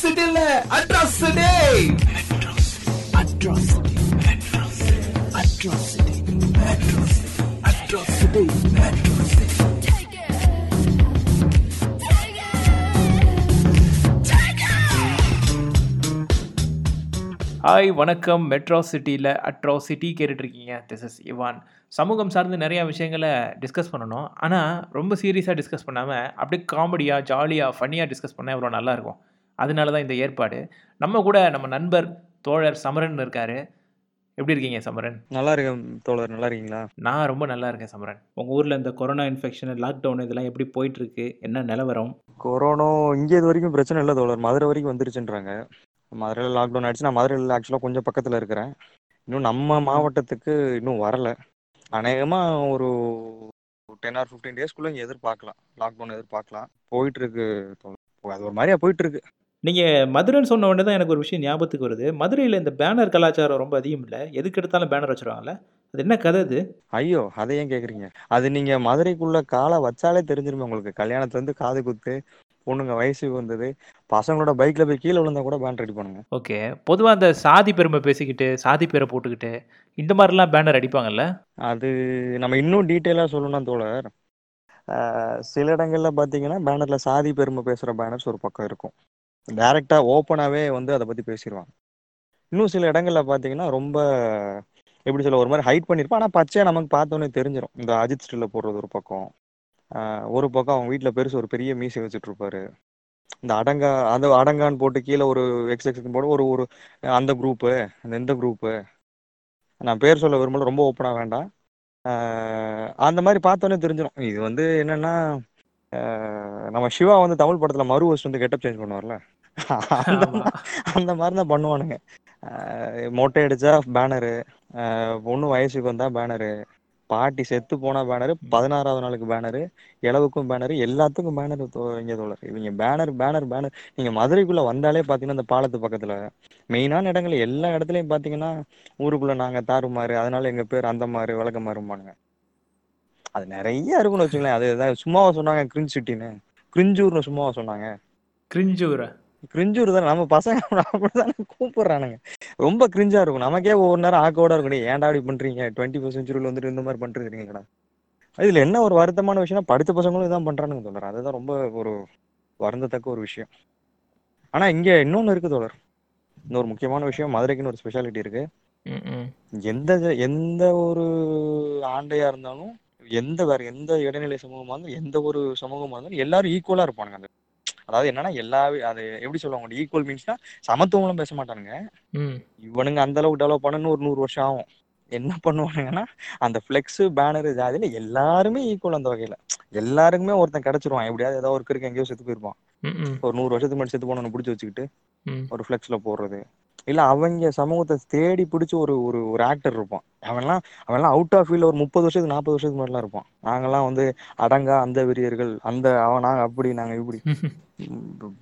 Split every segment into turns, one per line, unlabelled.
அட்ராசிட்டில atrocity atrocity atrocity atrocity atrocity
hi வணக்கம். Metro சிட்டியில் atrocity கேட்டுட்ருக்கீங்க. திஸ் இஸ் இவான் சமூகம் சார்ந்து நிறையா விஷயங்களை டிஸ்கஸ் பண்ணணும். ஆனால் ரொம்ப சீரியஸாக டிஸ்கஸ் பண்ணாமல் அப்படியே காமெடியாக ஜாலியாக ஃபன்னியாக டிஸ்கஸ் பண்ணால் எவ்வளோ நல்லாயிருக்கும் அதனால தான் இந்த ஏற்பாடு. நம்ம கூட நம்ம நண்பர் தோழர் சமரன் இருக்கார். எப்படி இருக்கீங்க சமரன்?
நல்லா இருக்கேன் தோழர் நல்லா இருக்கீங்களா?
நான் ரொம்ப நல்லா இருக்கேன் சமரன். உங்கள் ஊரில் இந்த கொரோனா இன்ஃபெக்ஷன் லாக்டவுன் இதெல்லாம் எப்படி போயிட்டுருக்கு? என்ன நிலவரம்?
கொரோனா இங்கே இது வரைக்கும் பிரச்சனை இல்லை தோழர். மதுரை வரைக்கும் வந்துருச்சுன்றாங்க. மதுரையில் லாக்டவுன் ஆயிடுச்சு. நான் மதுரையில் ஆக்சுவலாக கொஞ்சம் பக்கத்தில் இருக்கிறேன். இன்னும் நம்ம மாவட்டத்துக்கு இன்னும் வரல. அநேகமாக ஒரு டென் ஆர் ஃபிஃப்டீன் டேஸ்க்குள்ளே இங்கே எதிர்பார்க்கலாம். லாக்டவுன் எதிர்பார்க்கலாம். போயிட்டு இருக்கு தோழர். அது ஒரு மாதிரியா போயிட்டு இருக்கு
நீங்கள் மதுரைன்னு சொன்ன உடனே தான் எனக்கு ஒரு விஷயம் ஞாபகத்துக்கு வருது. மதுரையில் இந்த பேனர் கலாச்சாரம் ரொம்ப அதிகம் இல்லை? எதுக்கு எடுத்தாலும் பேனர் வச்சுருவாங்கல்ல? அது என்ன கதை அது?
ஐயோ அதை ஏன் கேட்குறீங்க அது நீங்கள் மதுரைக்குள்ள காலை வச்சாலே தெரிஞ்சிருமே உங்களுக்கு. கல்யாணத்துலேருந்து காது குத்து பொண்ணுங்க வயசுக்கு வந்தது பசங்களோட பைக்கில் போய் கீழே விழுந்தா கூட பேன் ரெடி பண்ணுங்க.
ஓகே. பொதுவாக அந்த சாதி பெருமை பேசிக்கிட்டு சாதி பேரை போட்டுக்கிட்டு இந்த மாதிரிலாம் பேனர் அடிப்பாங்கல்ல?
அது நம்ம இன்னும் டீட்டெயிலாக சொல்லணும்னா தோழர். சில இடங்கள்ல பார்த்தீங்கன்னா பேனர்ல சாதி பெருமை பேசுகிற பேனர்ஸ் ஒரு பக்கம் இருக்கும். டைரெக்டாக ஓப்பனாகவே வந்து அதை பற்றி பேசிடுவாங்க இன்னும் சில இடங்கள்ல பார்த்தீங்கன்னா ரொம்ப எப்படி சொல்ல ஒரு மாதிரி ஹைட் பண்ணியிருப்பான் ஆனால் பச்சையாக நமக்கு பார்த்தோன்னே தெரிஞ்சிடும் இந்த அஜித் ஸ்டில்ல போடுறது ஒரு பக்கம். ஒரு பக்கம் அவங்க வீட்டில் பெருசு ஒரு பெரிய மீசை வச்சுட்டு இருப்பாரு. இந்த அடங்கா அந்த அடங்கான்னு போட்டு கீழே ஒரு எக்ஸ் எக்ஸ் போட்டு ஒரு ஒரு அந்த குரூப்பு அந்த இந்த குரூப்பு நான் பேர் சொல்ல விரும்பல ரொம்ப ஓப்பனாக வேண்டாம். அந்த மாதிரி பார்த்தோன்னே தெரிஞ்சிடும் இது வந்து என்னன்னா நம்ம சிவா வந்து தமிழ் படத்தில் மறு வருஷம் வந்து கெட்டப் சேஞ்ச் பண்ணுவார்ல. அந்த அந்த மாதிரி தான் பண்ணுவானுங்க மொட்டை அடிச்சா பேனரு பொண்ணு வயசுக்கு வந்தா பேனரு பாட்டி செத்து போனா பேனரு பதினாறாவது நாளுக்கு பேனரு இளவுக்கும் பேனரு எல்லாத்துக்கும் பேனர் இங்க தோழர். இவங்க பேனர் பேனர் பேனர் நீங்க மதுரைக்குள்ள வந்தாலே பாத்தீங்கன்னா இந்த பாலத்து பக்கத்துல மெயினான இடங்கள் எல்லா இடத்துலயும் பாத்தீங்கன்னா ஊருக்குள்ள நாங்க தாறுமாறு அதனால எங்க பேர் அந்த மாதிரி விளக்க மாறுமானுங்க அது நிறைய இருக்குன்னு வச்சுங்களேன். அது சும்மாவா சொன்னாங்க கிரிஞ்ச் சிட்டின்னு கிரிஞ்சூர்னு சும்மாவா சொன்னாங்க.
கிரிஞ்சூரா
கிரிஞ்சூர் தான். நம்ம பசங்க அப்படிதானே கூப்பிடுறானுங்க. ரொம்ப கிரிஞ்சா இருக்கும். நமக்கே ஒவ்வொரு நேரம் ஆக்கோட இருக்கும். ஏன்டா இப்படி பண்றீங்க? டுவெண்ட்டி ஃபர்ஸ்ட் செஞ்சுரியில் வந்துட்டு இந்த மாதிரி பண்ணிருக்கீங்கடா இதுல என்ன ஒரு வருத்தமான விஷயம்னா படித்த பசங்களும் இதான் பண்றானுங்க தோழர். அதுதான் ரொம்ப ஒரு வருந்தத்தக்க ஒரு விஷயம். ஆனா இங்க இன்னொன்னு இருக்கு தோழர். இன்னொரு முக்கியமான விஷயம் மதுரைக்குன்னு ஒரு ஸ்பெஷாலிட்டி இருக்கு. எந்த எந்த ஒரு ஆண்டையா இருந்தாலும் எந்த வேற எந்த இடைநிலை சமூகமா இருந்தாலும் எந்த ஒரு சமூகமா இருந்தாலும் எல்லாரும் ஈக்குவலா இருப்பானுங்க. அந்த அதாவது என்னன்னா எல்லா அது எப்படி சொல்லுவாங்க ஈக்குவல் மீன்ஸ்னா சமத்துவம்லாம் பேச மாட்டானுங்க. இவனுங்க அந்த அளவுக்கு டெவலப் பண்ணணும் ஒரு நூறு வருஷம் ஆகும் என்ன பண்ணுவானுங்கன்னா அந்த ஃப்ளெக்ஸ் பேனர் ஜாதியில எல்லாருமே ஈக்குவல் அந்த வகையில எல்லாருக்குமே ஒருத்தன் கிடைச்சிருவான் எப்படியாவது ஏதோ ஒரு இருக்கு எங்கேயோ செத்து போயிருப்பான். ஒரு நூறு வருஷத்துக்கு முன்னாடி செத்து போனவனை பிடிச்சி வச்சுக்கிட்டு. ஒரு ஃப்ளெக்ஸ்ல போடுறது இல்ல அவங்க சமூகத்தை தேடி பிடிச்சி ஒரு ஒரு ஒரு ஆக்டர் இருப்பான். அவன்லாம் அவன்லாம் அவுட் ஆஃப் ஃபீல்ட் ஒரு முப்பது வருஷத்துக்கு நாற்பது வருஷத்துக்கு முன்னாடிலாம் இருப்பான். நாங்கெல்லாம் வந்து அடங்கா அந்த வெறியர்கள் அந்த அவன் நாங்க அப்படி நாங்க இப்படி.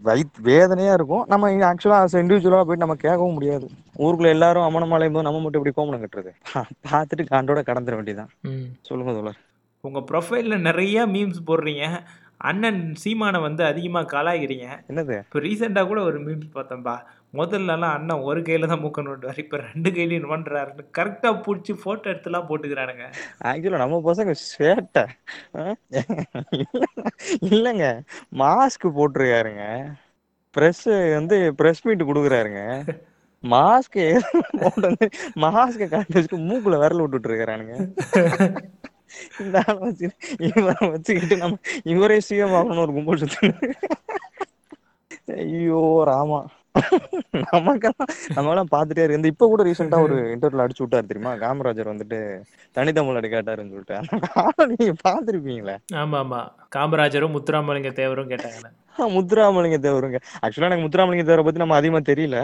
வயித் வேதனையா இருக்கும். நம்ம ஆக்சுவலா as இண்டிவிஜுவலா போயிட்டு நம்ம கேட்கவும் முடியாது. ஊருக்குள்ள எல்லாரும் அமனமாலையும் போது நம்ம மட்டும் இப்படி கோமணம் கட்டுறது? பார்த்துட்டு காண்டோட கடந்துட வேண்டியதான். சொல்லுங்க தோழர்.
உங்க ப்ரொஃபைலில் நிறைய மீம்ஸ் போடுறீங்க. அண்ணன் சீமானை வந்து அதிகமாக கலாய்க்கிறீங்க.
என்னது?
இப்போ ரீசெண்டாக கூட ஒரு மீம்ஸ் பார்த்தேன்பா. முதல்லலாம் அண்ணன் ஒரு கையில் தான் மூக்க நோண்டுவார் இப்போ ரெண்டு கையிலையும் நோண்டுறாருன்னு கரெக்டாக பிடிச்சி ஃபோட்டோ எடுத்துலாம் போட்டுக்கிறானுங்க.
ஆக்சுவலா நம்ம பசங்க சேட்டை? இல்லைங்க. மாஸ்க் போட்டிருக்காருங்க. ப்ரெஸ் வந்து ப்ரெஸ் மீட் கொடுக்குறாருங்க. மாஸ்க் மாஸ்க வச்சுட்டு மூக்குல விரல் விட்டுட்டு இருக்கானுங்க இந்த ஆளை வச்சு இவரை வச்சுக்கிட்டு நம்ம இவரே சிஎம் ஒரு கும்பல் சுத்து ஐயோ ராமா. நமக்கெல்லாம் நம்ம எல்லாம் பார்த்துட்டே இருக்கு. இந்த இப்ப கூட ரீசெண்டா ஒரு இன்டர்வியூல அடிச்சு விட்டாரு தெரியுமா? காமராஜர் வந்துட்டு தனித்தமிழ் அடி கேட்டாருன்னு சொல்லிட்டு. நீங்க பாத்துருப்பீங்களே
ஆமா ஆமா காமராஜரும் முத்துராமலிங்க தேவரும் கேட்டாங்க.
முத்துராமலிங்க தேவருங்க ஆக்சுவலா எனக்கு முத்துராமலிங்க தேவரை பத்தி நம்ம அதிகமா தெரியல.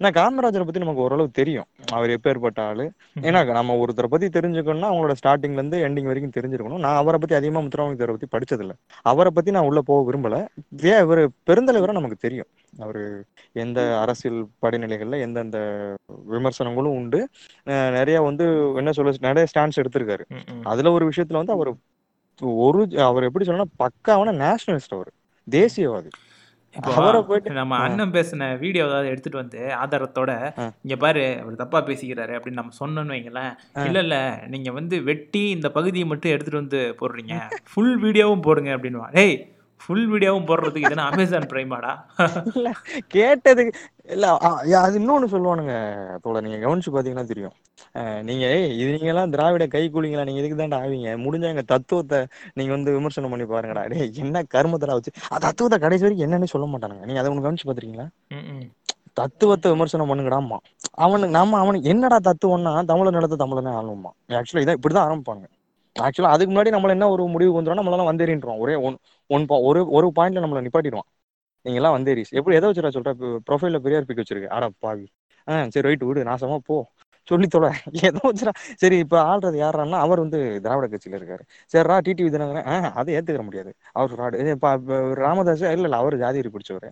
ஆனா காமராஜரை பத்தி நமக்கு ஓரளவு தெரியும். அவர் எப்பேற்பட்ட ஆளு. ஏன்னா நம்ம ஒருத்தரை பத்தி தெரிஞ்சுக்கணும்னா அவங்களோட ஸ்டார்டிங்ல இருந்து எண்டிங் வரைக்கும் தெரிஞ்சிருக்கணும். நான் அவரை பத்தி அதிகமா முத்துராமலிங்க தேவரை பத்தி படிச்சது இல்ல அவரை பத்தி நான் உள்ள போக விரும்பல. ஏன் இவர் பெருந்தலைவரை நமக்கு தெரியும். அவரு எந்த அரசியல் படிநிலைகள்ல எந்தெந்த விமர்சனங்களும் உண்டு. நிறைய வந்து என்ன சொல்ல நிறைய ஸ்டாண்ட்ஸ் எடுத்திருக்காரு. அதுல ஒரு விஷயத்துல வந்து அவர் ஒரு அவர் எப்படி சொல்லணும்னா பக்காவான நேஷனலிஸ்ட் அவர். தேசியவாதி
நம்ம. அண்ணன் பேசின வீடியோ ஏதாவது எடுத்துட்டு வந்து ஆதாரத்தோட. இங்க பாரு அவர் தப்பா பேசிக்கிறாரு அப்படின்னு நம்ம சொன்னோம்னு வைங்களேன். இல்ல இல்ல நீங்க வந்து வெட்டி இந்த பகுதியை மட்டும் எடுத்துட்டு வந்து போடுறீங்க ஃபுல் வீடியோவும் போடுங்க அப்படின்னுவா டேய் ஃபுல் வீடியோவும் போடுறதுக்கு இதுனா அமேசான் பிரைமாடா
கேட்டதுக்கு இல்ல அது இன்னொன்னு சொல்லுவானுங்க தோழர். நீங்க கவனிச்சு பாத்தீங்கன்னா தெரியும். நீங்க ஏய் இது நீங்க எல்லாம் திராவிட கை கூலிங்களா? நீங்க இதுக்கு தான்டா ஆவீங்க? முடிஞ்சா எங்க தத்துவத்தை நீங்க வந்து விமர்சனம் பண்ணி பாருங்கடா. டேய் என்ன கர்மத்தடா வச்சு. அந்த தத்துவத்தை கடைசி வரைக்கும் என்னன்னு சொல்ல மாட்டானுங்க. நீங்க அதை ஒண்ணு கவனிச்சு பாத்திருக்கீங்களா. தத்துவத்தை விமர்சனம் பண்ணுங்கடாமா அவனுக்கு நம்ம அவனுக்கு என்னடா தத்துவம்னா தமிழர் நிலத்தை தமிழனே ஆளுமா ஆக்சுவலா இதான் இப்படிதான் ஆரம்பிப்பாங்க ஆக்சுவலா அதுக்கு முன்னாடி நம்மள என்ன ஒரு முடிவுக்கு வந்துடும் நம்மளால வந்தேறின்றோம். ஒரே ஒன் ஒன் ஒரு ஒரு பாயிண்ட்ல நம்மள நிப்பாட்டிடுவான். நீங்க எல்லாம் வந்தேரிஸ் எப்படி எதை வச்சுடா சொல்ற? ப்ரொஃபைல பெரியார் பிக் வச்சிருக்கு. ஆடா பாவி. ஆ சரி ரைட் விடு. நாசமா போ. சொல்லி தொலை. ஏதோ வச்சுடா. சரி இப்ப ஆள்றது யாரான்னா அவர் வந்து திராவிட கட்சியில இருக்காரு. சரிடா டிடிவி தினகரன் ஆ அதை ஏத்துக்கிற முடியாது. அவர் ஃப்ராடு ராமதாஸ் இல்ல இல்ல அவர் ஜாதி பிடிச்சவர்.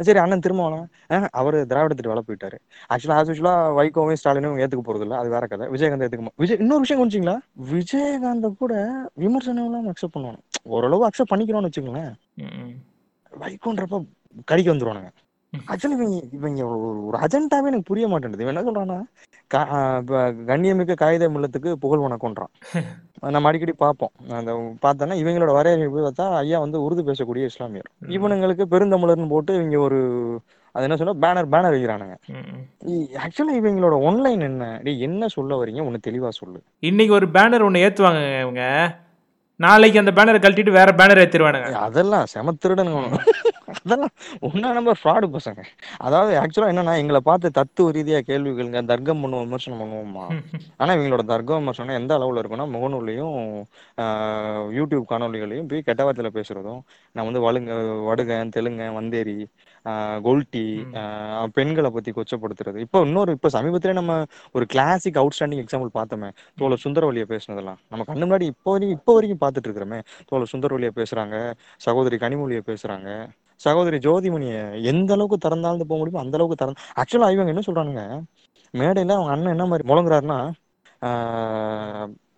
சரி அண்ணன் திருமாவளவன். ஆ அவர் திராவிடத்துட்டு வேலை போயிட்டாரு ஆக்சுவலா ஆஸ் யூஸ்வலா வைகோவையும் ஸ்டாலினும் ஏத்துக்க போறது இல்ல. அது வேற கதை. விஜயகாந்த் ஏத்துக்க விஜய் இன்னொரு விஷயம் கொஞ்சிங்களா? விஜயகாந்த கூட விமர்சனம் இல்லாமல் அக்செப்ட் பண்ணுவானு. ஓரளவு அக்செப்ட் பண்ணிக்கிறோம்னு வச்சுக்கோங்களேன். வைகோன்றப்ப கடிக்க வந்துருவானுங்க. ஆக்சுவலி இவங்க இவங்க ஒரு அஜெண்டாவே எனக்கு புரிய மாட்டேங்குது இவன் என்ன சொல்றான்னா கண்ணியமிக்க காகித மில்லத்துக்கு புகழ் வணக்கம்ன்றான். நம்ம அடிக்கடி பார்ப்போம். அந்த பார்த்தோன்னா இவங்களோட வரையறை போய் பார்த்தா ஐயா வந்து உருது பேசக்கூடிய இஸ்லாமியர். இவனுங்களுக்கு பெருந்தமிழர்னு போட்டு இவங்க ஒரு அது என்ன சொல்ல பேனர் பேனர் வைக்கிறானுங்க. ஆக்சுவலா இவங்களோட ஒன்லைன் என்ன? என்ன சொல்ல வரீங்க? ஒன்னு தெளிவா சொல்லு.
இன்னைக்கு ஒரு பேனர் ஒன்று ஏத்துவாங்க இவங்க. நாளைக்கு அந்த பேனரை கழட்டிட்டு வேற பேனர் ஏத்திருவானுங்க.
ஏய், அதெல்லாம் செம திருடனுங்க. அதெல்லாம் ஒன்னா நம்பர் ஃப்ராடு பசங்க. அதாவது ஆக்சுவலா என்னன்னா எங்களை பார்த்து தத்துவ ரீதியா கேள்விகளுங்க தர்க்கம் பண்ணுவோம் விமர்சனம் பண்ணுவோமா ஆனா இவங்களோட தர்க்க விமர்சனம் எந்த அளவுல இருக்குன்னா முகநூல்லையும் ஆஹ், யூடியூப் காணொலிகளையும் போய் கெட்ட வார்த்தையில பேசுறதும் நான் வந்து வலுங்க வடுகன் தெலுங்கன் வந்தேரி கொல்ட்டி பெண்களை பத்தி கொச்சப்படுத்துறது. இப்போ இன்னொரு இப்போ சமீபத்திலே நம்ம ஒரு கிளாசிக் அவுட்ஸ்டாண்டிங் எக்ஸாம்பிள் பார்த்தோமே தோழர் சுந்தரவல்லியை பேசுனதெல்லாம். நம்ம கண்ணு முன்னாடி இப்போ வரைக்கும் இப்போ வரைக்கும் பார்த்துட்டு இருக்கிறோமே தோழர் சுந்தரவல்லியை பேசுறாங்க சகோதரி கனிமொழியை பேசுறாங்க சகோதரி ஜோதிமணியை எந்த அளவுக்கு திறந்தாழ்ந்து போக முடியுமோ அந்த அளவுக்கு திறந்து ஆக்சுவலா இவங்க என்ன சொல்றானுங்க மேடையில அவங்க அண்ணன் என்ன மாதிரி முழங்குறாருன்னா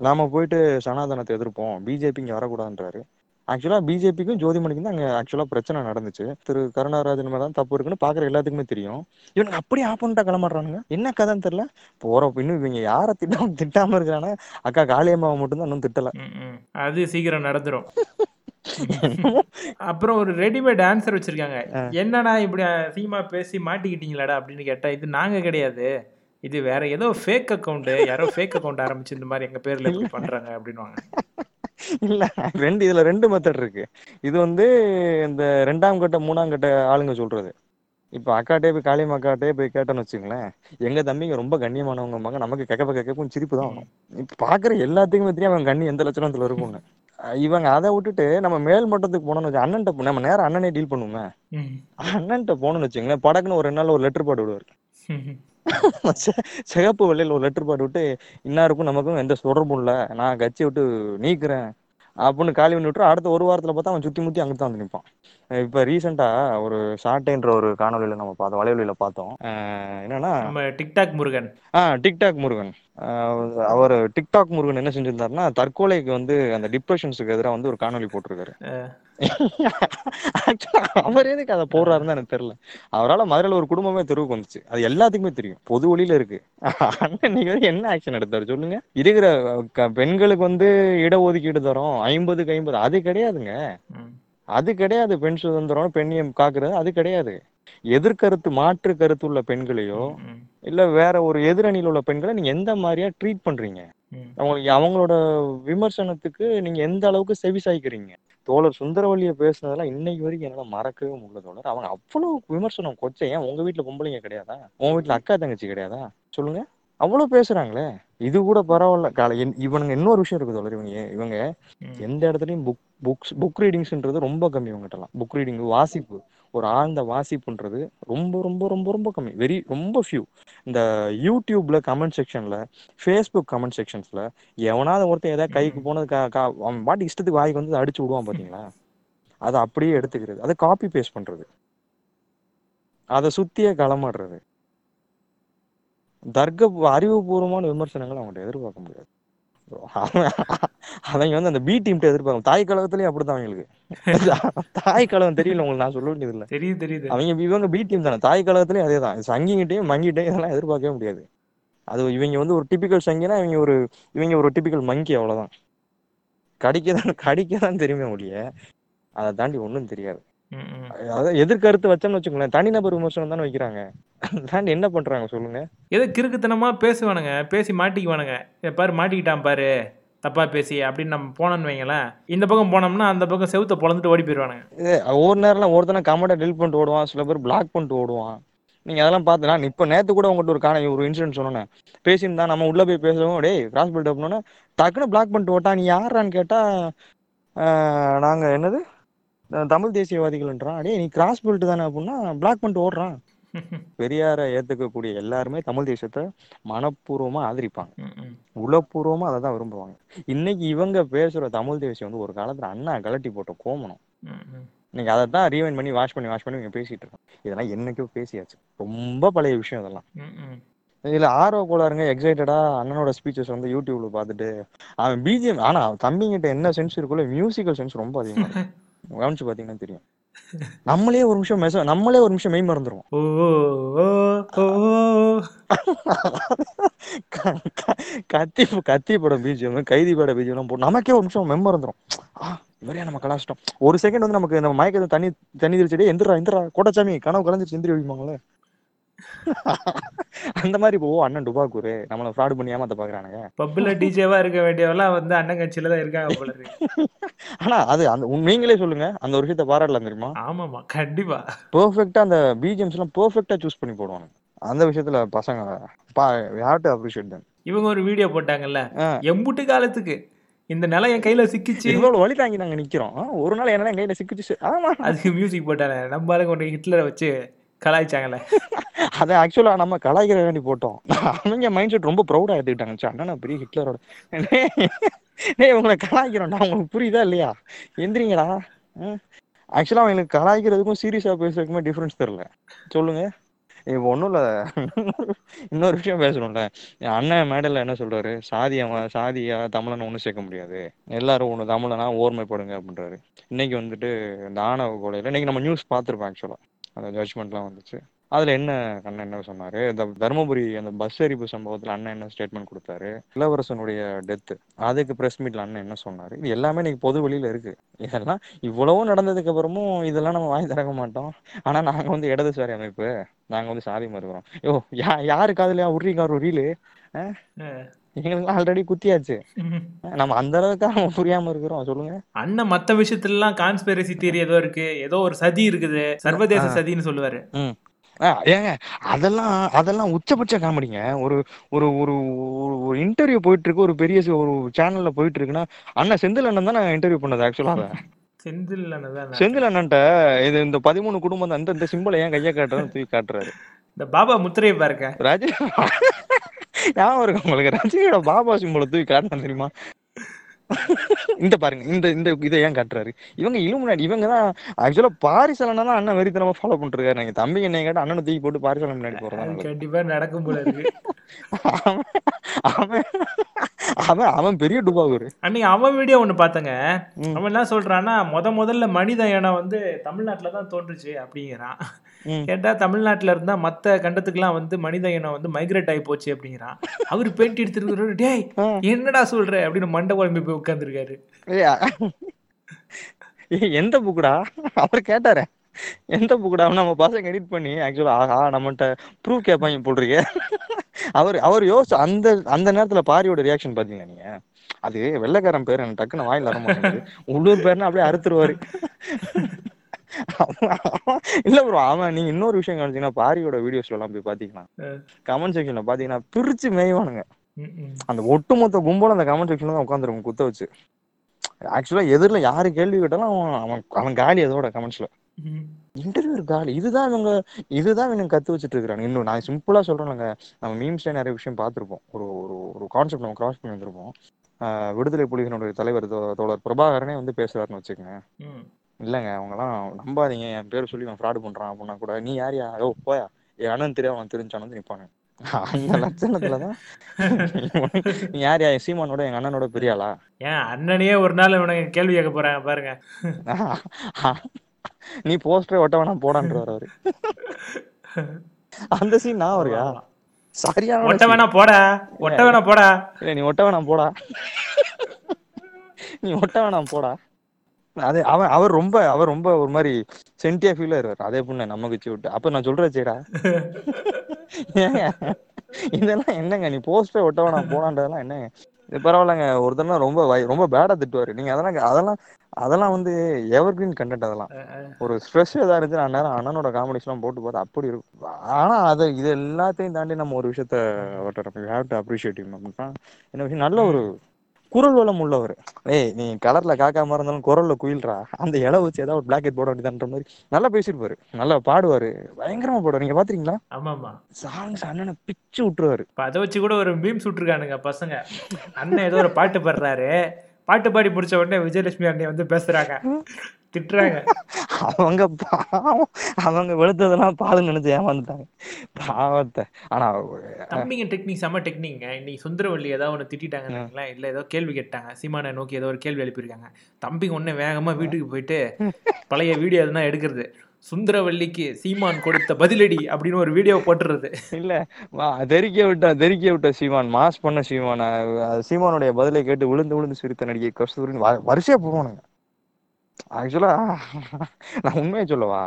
நாம போயிட்டு சனாதனத்தை எதிர்ப்போம் பிஜேபி இங்க வரக்கூடாதுன்றாரு. ஆக்சுவலா பிஜேபிக்கும் ஜோதிமணிக்கும் தான் அங்க ஆக்சுவலா பிரச்சனை நடந்துச்சு. திரு கருணாராஜன் மேல தான் தப்பு இருக்குன்னு பாக்குற எல்லாத்துக்குமே தெரியும். இவனுக்கு அப்படியே ஆப்போனண்டா கிளம்புறானுங்க. என்ன கதைன்னு தெரியல? போற இன்னும் இவங்க யாரை திட்டாம திட்டாம இருக்கிறானா? அக்கா காளியம்மாவை மட்டும்தான் இன்னும் திட்டல.
அது சீக்கிரம் நடந்துரும். அப்புறம் ஒரு ரெடிமேட் ஆன்சர் வச்சிருக்காங்க. என்னடா இப்படி சீமா பேசி மாட்டிக்கிட்டீங்களாடா அப்படின்னு கேட்டா இது நாங்க கிடையாது. இது வேற ஏதோ ஃபேக் அக்கவுண்ட் யாரோ ஃபேக் அக்கவுண்ட் ஆரம்பிச்சு இந்த மாதிரி எங்க பேர்ல பண்றாங்க அப்படின்னுவாங்க.
இல்ல. ரெண்டு இதுல ரெண்டு மெத்தட் இருக்கு. இது வந்து இந்த ரெண்டாம் கட்ட மூணாம் கட்ட ஆளுங்க சொல்றது. இப்ப அக்காட்டே போய் காளியம்மா அக்காட்டே போய் கேட்டோன்னு வச்சுங்களேன் எங்க தம்பிங்க ரொம்ப கண்ணியமானவங்க நமக்கு கேட்க கேட்கவும் சிரிப்பு தான் வரும். இப்ப பாக்குற எல்லாத்துக்குமே தெரியும் அவன் கண்ணி எந்த லட்சணத்துல இருக்கும்னு. இவங்க அதை விட்டுட்டு நம்ம மேல் மட்டத்துக்கு போனோம்னு வச்சு அண்ணன்ட்ட நம்ம நேரம் அண்ணனே டீல் பண்ணுவோமே. அண்ணன்ட்ட போனோம்னு வச்சுங்களேன் படக்குன்னு ஒரு ரெண்டு நாள் ஒரு லெட்டர் பாடு விடுவார். சிகப்பு வெள்ளையில ஒரு லெட்டர் பாடு விட்டு இன்னாருக்கும் நமக்கும் எந்த தொடர்பும் இல்ல. நான் கட்சி விட்டு நீக்கிறேன். அப்படின்னு காலி பண்ணி விட்டுரு அடுத்த ஒரு வாரத்துல பார்த்தா அவன் சுத்தி முத்தி அங்கிட்டு தான் வந்து நிற்பான் இப்ப ரீசெண்டா ஒரு ஷார்ட்ன்ற ஒரு காணொலியில நம்ம பார்த்தோம் வலைவலியில பார்த்தோம். என்னன்னா
நம்ம டிக்டாக் முருகன்.
ஆ டிக்டாக் முருகன். ஆஹ் அவர் டிக்டாக் முருகன் என்ன செஞ்சிருந்தாருன்னா தற்கொலைக்கு வந்து அந்த டிப்ரெஷன்ஸுக்கு எதிராக வந்து ஒரு காணொலி போட்டிருக்காரு. அவர் எதுக்கு அதை போடுறாருன்னு எனக்கு தெரியல. அவரால் மதுரையில் ஒரு குடும்பமே தெருவுக்கு வந்துச்சு. அது எல்லாத்துக்குமே தெரியும். பொது வழியில இருக்கு. நீங்க வந்து என்ன ஆக்ஷன் எடுத்தாரு சொல்லுங்க. இருக்கிற பெண்களுக்கு வந்து இடஒதுக்கீடு தரோம். ஐம்பதுக்கு ஐம்பது. அது கிடையாதுங்க. அது கிடையாது. பெண் சுதந்திரம் பெண்ணியம் காக்குறது. அது கிடையாது. எதிர்கருத்து மாற்று கருத்து உள்ள பெண்களையோ. இல்ல வேற ஒரு எதிரணியில் உள்ள பெண்களை நீங்க எந்த மாதிரியா ட்ரீட் பண்றீங்க?
ம்.
அவங்களுக்கு அவங்களோட விமர்சனத்துக்கு நீங்க எந்த அளவுக்கு செவி சாய்க்கிறீங்க? தோழர் சுந்தரவல்லிய பேசுனதெல்லாம் இன்னைக்கு வரைக்கும் என்னால மறக்கவே முடியல தோழர். அவங்க அவ்வளவு விமர்சனம் கொச்சை ஏன் உங்க வீட்டுல பொம்பளைங்க கிடையாதா? உங்க வீட்டுல அக்கா தங்கச்சி கிடையாதா? சொல்லுங்க. அவ்வளவு பேசுறாங்களே. இது கூட பரவாயில்ல. காலை இவனுங்க இன்னொரு விஷயம் இருக்கு தோழர். இவங்க இவங்க. எந்த இடத்துலயும் புக் புக்ஸ் புக் ரீடிங்ஸ்ன்றது ரொம்ப கம்மி இவங்ககிட்டலாம். புக் ரீடிங் வாசிப்பு. ஒரு ஆழ்ந்த வாசிப்புன்றது ரொம்ப ரொம்ப ரொம்ப ரொம்ப கம்மி. வெரி ரொம்ப ஃபியூ இந்த யூடியூப்ல கமெண்ட் செக்ஷன்ல ஃபேஸ்புக் கமெண்ட் செக்ஷன்ஸ்ல எவனாவது ஒருத்தன் ஏதாவது கைக்கு போனது அவன் பாட்டு இஷ்டத்துக்கு வாய்க்கு வந்து அடிச்சு விடுவான் பாத்தீங்களா? அதை அப்படியே எடுத்துக்கிறது. அதை காப்பி பேஸ்ட் பண்றது. அதை சுத்தியே களமாடுறது. தர்க்க அறிவுபூர்வமான விமர்சனங்களை அவங்கள்ட்ட எதிர்பார்க்க முடியாது. அவங்க வந்து அந்த பி டீம்ட்ட எதிர்பார்க்கும். தாய் கழகத்துலயும் அப்படித்தான் அவங்களுக்கு. தாய் கழகம் தெரியல உங்களுக்கு நான் சொல்ல வேண்டியது இல்ல.
தெரியுது தெரியுது.
அவங்க இவங்க பி டீம் தானே. தாய் கழகத்துலயும் அதே தான் சங்கிங்கிட்டையும் மங்கிட்டையும் இதெல்லாம் எதிர்பார்க்கவே முடியாது. அது இவங்க வந்து ஒரு டிபிக்கல் சங்கினா இவங்க ஒரு இவங்க ஒரு டிபிக்கல் மங்கி அவ்வளவுதான். கடிக்க தான் கடிக்க தான் தெரியுமே ஒழிய. அதை தாண்டி ஒண்ணும் தெரியாது. அதாவது எதிர்கருத்து வச்சோம்னு வச்சுக்கோங்களேன். தனிநபர் விமர்சனம் தானே வைக்கிறாங்க. தாண்டி என்ன பண்றாங்க சொல்லுங்க?
ஏதோ கிறுக்குத்தனமா பேசுவானுங்க. பேசி மாட்டிக்குவானுங்க. பாரு மாட்டிக்கிட்டான் பாரு. தப்பா பேசி அப்படின்னு நம்ம போனோம்னு வைங்களேன். இந்த பக்கம் போனோம்னா அந்த பக்கம் செவுத்த பொழந்துட்டு ஓடி போயிடுவானுங்க.
ஒவ்வொரு நேரம்லாம் ஒருத்தனை கமெண்ட்டை டெலிட் பண்ணிட்டு ஓடுவான். சில பேர் பிளாக் பண்ணிட்டு ஓடுவான். நீங்க அதெல்லாம் பார்த்து நான் இப்போ நேத்து கூட உங்கள்கிட்ட ஒரு காண ஒரு இன்சிடென்ட் சொன்னேன். பேசியிருந்தா நம்ம உள்ள போய் பேசுவோம் டேய் கிராஸ் பில்ட் அப்னோன்னா டக்குன்னு பிளாக் பண்ணிட்டு ஓட்டா நீ யாரான்னு கேட்டா நாங்க என்னது? தமிழ் தேசியவாதிகள்ன்றான் டேய் நீ கிராஸ் பில்ட் தானே அப்படின்னா பிளாக் பண்ணிட்டு ஓடுறான். பெரியாரை ஏத்துக்கக்கூடிய எல்லாருமே தமிழ் தேசத்தை மனப்பூர்வமா ஆதரிப்பாங்க. உளப்பூர்வமா அதை தான் விரும்புவாங்க. இன்னைக்கு இவங்க பேசுற தமிழ் தேசியம் வந்து ஒரு காலத்துல அண்ணா கலட்டி போட்ட கோமணம்.
ம், ம்.
நீங்க அதை தான் ரீவைண்ட் பண்ணி வாஷ் பண்ணி வாஷ் பண்ணி இவங்க பேசிட்டு இருக்கோம் இதெல்லாம் என்னைக்கோ பேசியாச்சு. ரொம்ப பழைய விஷயம் இதெல்லாம். இதுல ஆர்வ கோளாறுங்க எக்ஸைட்டடா அண்ணனோட ஸ்பீச்சஸ் வந்து யூடியூப்ல பார்த்துட்டு அவன் பிஜிஎம் ஆனா தம்பிங்கிட்ட என்ன சென்ஸ் இருக்குல்ல மியூசிக்கல் சென்ஸ் ரொம்ப அதிகமா கவனிச்சு பாத்தீங்கன்னா தெரியும். நம்மளே ஒரு நிமிஷம் மெச நம்மளே ஒரு நிமிஷம் மெய் க- கத்தி கத்தி படம் பிஜிஎம் கைதி பட பிஜிஎம் போட்டு நமக்கே ஒரு நிமிஷம் மெய் மறந்துரும். ஆ இவரே நம்ம கலாச்சிட்டோம். ஒரு செகண்ட் வந்து நமக்கு நம்ம மயக்கத்தை தண்ணி தண்ணி தெரிச்சடே எந்திரா எந்திரா கோட்டச்சாமி கனவு கலைஞ்சிருச்சு எந்திரி வைப்பாங்களே. அந்த மாதிரி இப்போ ஓ, அண்ணன் டுபாக்கூரு. நம்மள ஃப்ராட் பண்ணி ஏமாத்த பாக்குறானுங்க.
பப்புல டிஜேவா இருக்க வேண்டியவெல்லாம் வந்து அண்ணன் கட்சியில தான் இருக்காங்க போல
ஆனா அது அந்த நீங்களே சொல்லுங்க. அந்த ஒரு விஷயத்த பாராட்டலாம் தெரியுமா?
ஆமாமா கண்டிப்பா.
பெர்ஃபெக்ட்டா அந்த பிஜிஎம்ஸ் எல்லாம் பெர்ஃபெக்ட்டா சூஸ் பண்ணி போடுவாங்க அந்த விஷயத்துல பசங்க பா ஹேவ் டு அப்ரிஷியேட் தம்
இவங்க ஒரு வீடியோ போட்டாங்கல்ல. எம்புட்டு காலத்துக்கு. இந்த நிலம் என் கையில சிக்கிச்சு.
இவ்வளவு வழி தாங்கி நாங்க நிக்கிறோம். ஒரு நாள் என்ன என் கையில சிக்கிச்சு. ஆமா.
அதுக்கு மியூசிக் போட்டாங்க நம்ம ஆளுங்க கொண்டு ஹிட்லரை வச்சு கலாய்ச்சாங்கல்ல.
அதை ஆக்சுவலா நம்ம கலாய்க்கிற வேண்டி போட்டோம். அவங்க மைண்ட் செட் ரொம்ப ப்ரௌடா எடுத்துக்கிட்டாங்க. ச்சே, அண்ணா பெரிய ஹிட்லரோட. டேய் உங்களை கலாய்க்கிறோம்டா. உங்களுக்கு புரியுதா இல்லையா? எந்திரிங்கடா. ஆக்சுவலா அவங்களுக்கு கலாய்க்கிறதுக்கும் சீரியஸா பேசுறதுக்குமே டிஃபரன்ஸ் தெரியல. சொல்லுங்க. இப்போ ஒன்றும் இல்லை. இன்னொரு விஷயம் பேசணும்ல. என் அண்ணன் மேடலில் என்ன சொல்றாரு? சாதி அவன் சாதியா தமிழனை ஒன்றும் சேர்க்க முடியாது. எல்லாரும் ஒன்று தமிழனா ஓர்மைப்படுங்க அப்படின்றாரு. இன்னைக்கு வந்துட்டு இந்த ஆணவ கொலையில் இன்னைக்கு நம்ம நியூஸ் பார்த்துருப்போம் ஆக்சுவலாக அந்த ஜட்ஜ்மெண்ட்லாம் வந்துச்சு. அதுல என்ன அண்ணன் என்ன சொன்னாரு? இந்த தருமபுரி அந்த பஸ் எரிப்பு சம்பவத்துல அண்ணன் என்ன ஸ்டேட்மெண்ட் கொடுத்தாரு? இளவரசனுடைய டெத்து அதுக்கு பிரஸ் மீட்ல அண்ணன் என்ன சொன்னாரு? இது எல்லாமே இன்னைக்கு பொது வெளியில இருக்கு. இதெல்லாம் இவ்வளவும் நடந்ததுக்கு அப்புறமும் இதெல்லாம் நம்ம வாங்கி திறக்க மாட்டோம். ஆனா நாங்க வந்து இடதுசாரி அமைப்பு. நாங்க வந்து சாதி மறுக்கிறோம். யோ யா யாரு காதுலயா? உரிங்க ஒரு ரீலு எங்களுக்கு ஆல்ரெடி குத்தியாச்சு. நம்ம அந்த அளவுக்கு அவங்க புரியாம இருக்கிறோம். சொல்லுங்க.
அண்ணன் மத்த விஷயத்துல எல்லாம் கான்ஸ்பிரசி தியரி ஏதோ இருக்கு. ஏதோ ஒரு சதி இருக்குது. சர்வதேச சதின்னு சொல்லுவாரு.
ஏங்க அதெல்லாம் அதெல்லாம் உச்சபட்ச காமெடிங்க. ஒரு ஒரு ஒரு ஒரு- இன்டர்வியூ போயிட்டு இருக்கு ஒரு பெரிய ஒரு சேனல்ல போயிட்டு இருக்குன்னா அண்ணன் செந்தில் அண்ணன் தான் நான் இன்டர்வியூ பண்ணது ஆக்சுவலா
செந்தில் அண்ணன்
செந்தில் அண்ணன்ட்ட இது இந்த பதிமூணு குடும்பம் தான் இந்த சிம்பிளை ஏன் கையை காட்டுறதுன்னு தூக்கி காட்டுறாரு.
இந்த பாபா முத்திரையை பாருங்க.
ரஜினி ஞாபகம் இருக்கு உங்களுக்கு? ரஜினியோட பாபா சிம்பளை தூக்கி காட்டினா தெரியுமா? இந்த பாருங்க இந்த இந்த இதை ஏன் காட்டுறாரு? இவங்க இலுமினாடி இவங்க தான் ஆக்சுவலா பாரிசலனா தான் அண்ணன் வெறித்தனமா ஃபாலோ பண்ணிட்டு இருக்காரு நீங்க தம்பி என்னை கேட்டு அண்ணனை தூக்கி போட்டு பாரிசலன் முன்னாடி போறதா
கண்டிப்பா நடக்கும் போல இருக்கு.
அவன் அவன் அவன் பெரிய டுபாகூர்.
அன்னைக்கு அவன் வீடியோ ஒண்ணு பார்த்தங்க. அவன் என்ன சொல்றான்னா முத முதல்ல மனித இனம் வந்து தமிழ்நாட்டுல தான் தோன்றுச்சு அப்படிங்கிறான். கேட்டா தமிழ்நாட்டுல இருந்தா மத்த கண்டத்துக்குலாம் வந்து மனித இனம் வந்து மைக்ரேட் ஆகி போச்சு அப்படிங்கிறான். அவர் பேட்டி எடுத்துருக்காரு டேய். என்னடா சொல்ற? அப்படின்னு மண்டை குழம்பி போய்
ஏய், எந்த புக்குடா? அவர் கேட்டாரே. எந்த புக்குடா? நம்ம பசங்க எடிட் பண்ணி ஆக்சுவலா ஆஹா நம்மகிட்ட ப்ரூவ் கேட்பாங்க போடுறீங்க அவர் அவர் யோசிச்சு அந்த அந்த நேரத்துல பாரியோட ரியாக்ஷன் பாத்தீங்களா நீங்க? அது வெள்ளைக்காரன் பேர் எனக்கு டக்குன்னு வாயில வர மாட்டேங்குது. உள்ளூர் பேர்னா அப்படியே அறுத்துருவாரு. இல்ல ப்ரோ அவன் நீங்க இன்னொரு விஷயம் கவனிச்சீங்கன்னா பாரியோட வீடியோஸ்ல எல்லாம் போய் பாத்தீங்கன்னா. கமெண்ட் செக்ஷன்ல பாத்தீங்கன்னா பிரிச்சு மேய்வானுங்க. அந்த ஒட்டுமொத்த கும்பலும் அந்த கமெண்ட் செக்ஷன்ல தான் உட்காந்துருக்கும் குத்த வச்சு. ஆக்சுவலா எதிரில யாரு கேள்வி கேட்டாலும் அவன் அவன் அவன் காலி அதோட கமெண்ட்ஸ்ல. இன்டர்வியூ காலி. இதுதான் இவங்க இதுதான் இவங்க கத்து வச்சுட்டு இருக்காங்க இன்னும் நான் சிம்பிளா சொல்றேன்லங்க. நம்ம மீம்ஸ்ல நிறைய விஷயம் பார்த்திருப்போம். ஒரு ஒரு ஒரு கான்செப்ட் நம்ம கிராஸ் பண்ணி வந்திருப்போம். விடுதலை புலிகளுடைய தலைவர் தோழர் பிரபாகரனே வந்து பேசுறாருன்னு வச்சுக்கோங்க. இல்லைங்க அவங்கலாம் நம்பாதீங்க. என் பேர் சொல்லி அவன் ஃப்ராட் பண்றான் அப்படின்னா கூட நீ யாரியா ஓ போயா. என் அண்ணன் தெரியா அவன் தெரிஞ்சானு வந்து நிப்பாங்க அந்த லட்சணத்துல தான் நீ யார் யார் சீமானோட எங்க அண்ணனோட பெரிய ஆளா?
ஏன் அண்ணனையே ஒரு நாள் உனக்கு கேள்வி கேட்க போறாங்க பாருங்க.
நீ போஸ்டரே ஒட்ட வேணாம் போடான்றவர் அவரு. அந்த சீன் நான் வருயா சரியான
ஒட்ட வேணா போடா. ஒட்ட வேணா போடா.
இல்ல நீ ஒட்ட வேணாம் போடா. நீ ஒட்ட வேணாம் போடா. அது அவன் அவர் ரொம்ப அவர் ரொம்ப ஒரு மாதிரி சென்டியா ஃபீல் ஆயிருவார் அதே பொண்ணு நம்ம வச்சு விட்டு. அப்ப நான் சொல்றேன் சேடா இதெல்லாம் என்னங்க? நீ போஸ்டே ஒட்ட வேணாம் போடான்றதெல்லாம் என்னங்க? இது பரவாயில்லங்க. ஒருத்தர்லாம் ரொம்ப ரொம்ப பேடா திட்டுவாரு. நீங்க அதெல்லாம் அதெல்லாம் அதெல்லாம் வந்து எவர் கிரீன் கண்டென்ட் அதெல்லாம் ஒரு ஸ்ட்ரெஸ் ஏதா இருந்துச்சு நான் நேரம் அண்ணனோட காமெடிஸ் எல்லாம் போட்டு பார்த்தா அப்படி இருக்கும். ஆனா அது இது எல்லாத்தையும் தாண்டி நம்ம ஒரு விஷயத்த அவர்கிட்ட ஹேவ் டு அப்ரிஷியேட் என்ன விஷயம்? நல்ல ஒரு குரல் வளம் உள்ளவர். ஏய் நீ கலர்ல காக்காம இருந்தாலும் குரல்ல குயில்றா. அந்த இலை வச்சு ஏதாவது ஒரு பிளாக்கெட் போட வேண்டியதான்ற மாதிரி நல்லா பேசியிருப்பாரு நல்லா பாடுவாரு. பயங்கரமா பாடுவாரு. நீங்க பாத்தீங்களா
ஆமா ஆமா
சாங்ஸ் அண்ணனை பிச்சு விட்டுருவாரு.
அதை வச்சு கூட ஒரு மீம் சுட்டிருக்கானுங்க பசங்க. அண்ணன் ஏதோ ஒரு பாட்டு பாடுறாரு. பாட்டு பாடி முடிச்ச உடனே விஜயலட்சுமி அண்ணன் வந்து பேசுறாங்க. திட்டுறாங்க.
அவங்க பாவம் அவங்க வெளுத்ததெல்லாம் பாலுன்னு நினைச்சு ஏமாந்துட்டாங்க. பாவத்தை. ஆனா
தம்பிங்க டெக்னிக் செம்ம டெக்னிக்ங்க இன்னைக்கு சுந்தரவள்ளி ஏதாவது ஒன்று திட்டாங்க இல்ல ஏதோ கேள்வி கேட்டாங்க. சீமானை நோக்கி ஏதோ ஒரு கேள்வி எழுப்பியிருக்காங்க. தம்பிங்க ஒண்ணு வேகமா வீட்டுக்கு போயிட்டு பழைய வீடியோ எதுனா எடுக்கிறது. சுந்தரவல்லிக்கு சீமான் கொடுத்த பதிலடி அப்படின்னு ஒரு வீடியோ போட்டுறது.
இல்ல வா, தெறிக்க விட்ட தெறிக்க விட்ட சீமான். மாஸ் பண்ண சீமான். சீமானுடைய பதிலை கேட்டு விழுந்து விழுந்து சிரித்த நடிகை கஸ்தூரின்னு வ- வரிசையா போவானுங்க ஆக்சுவலா நான் உண்மையை சொல்லவா?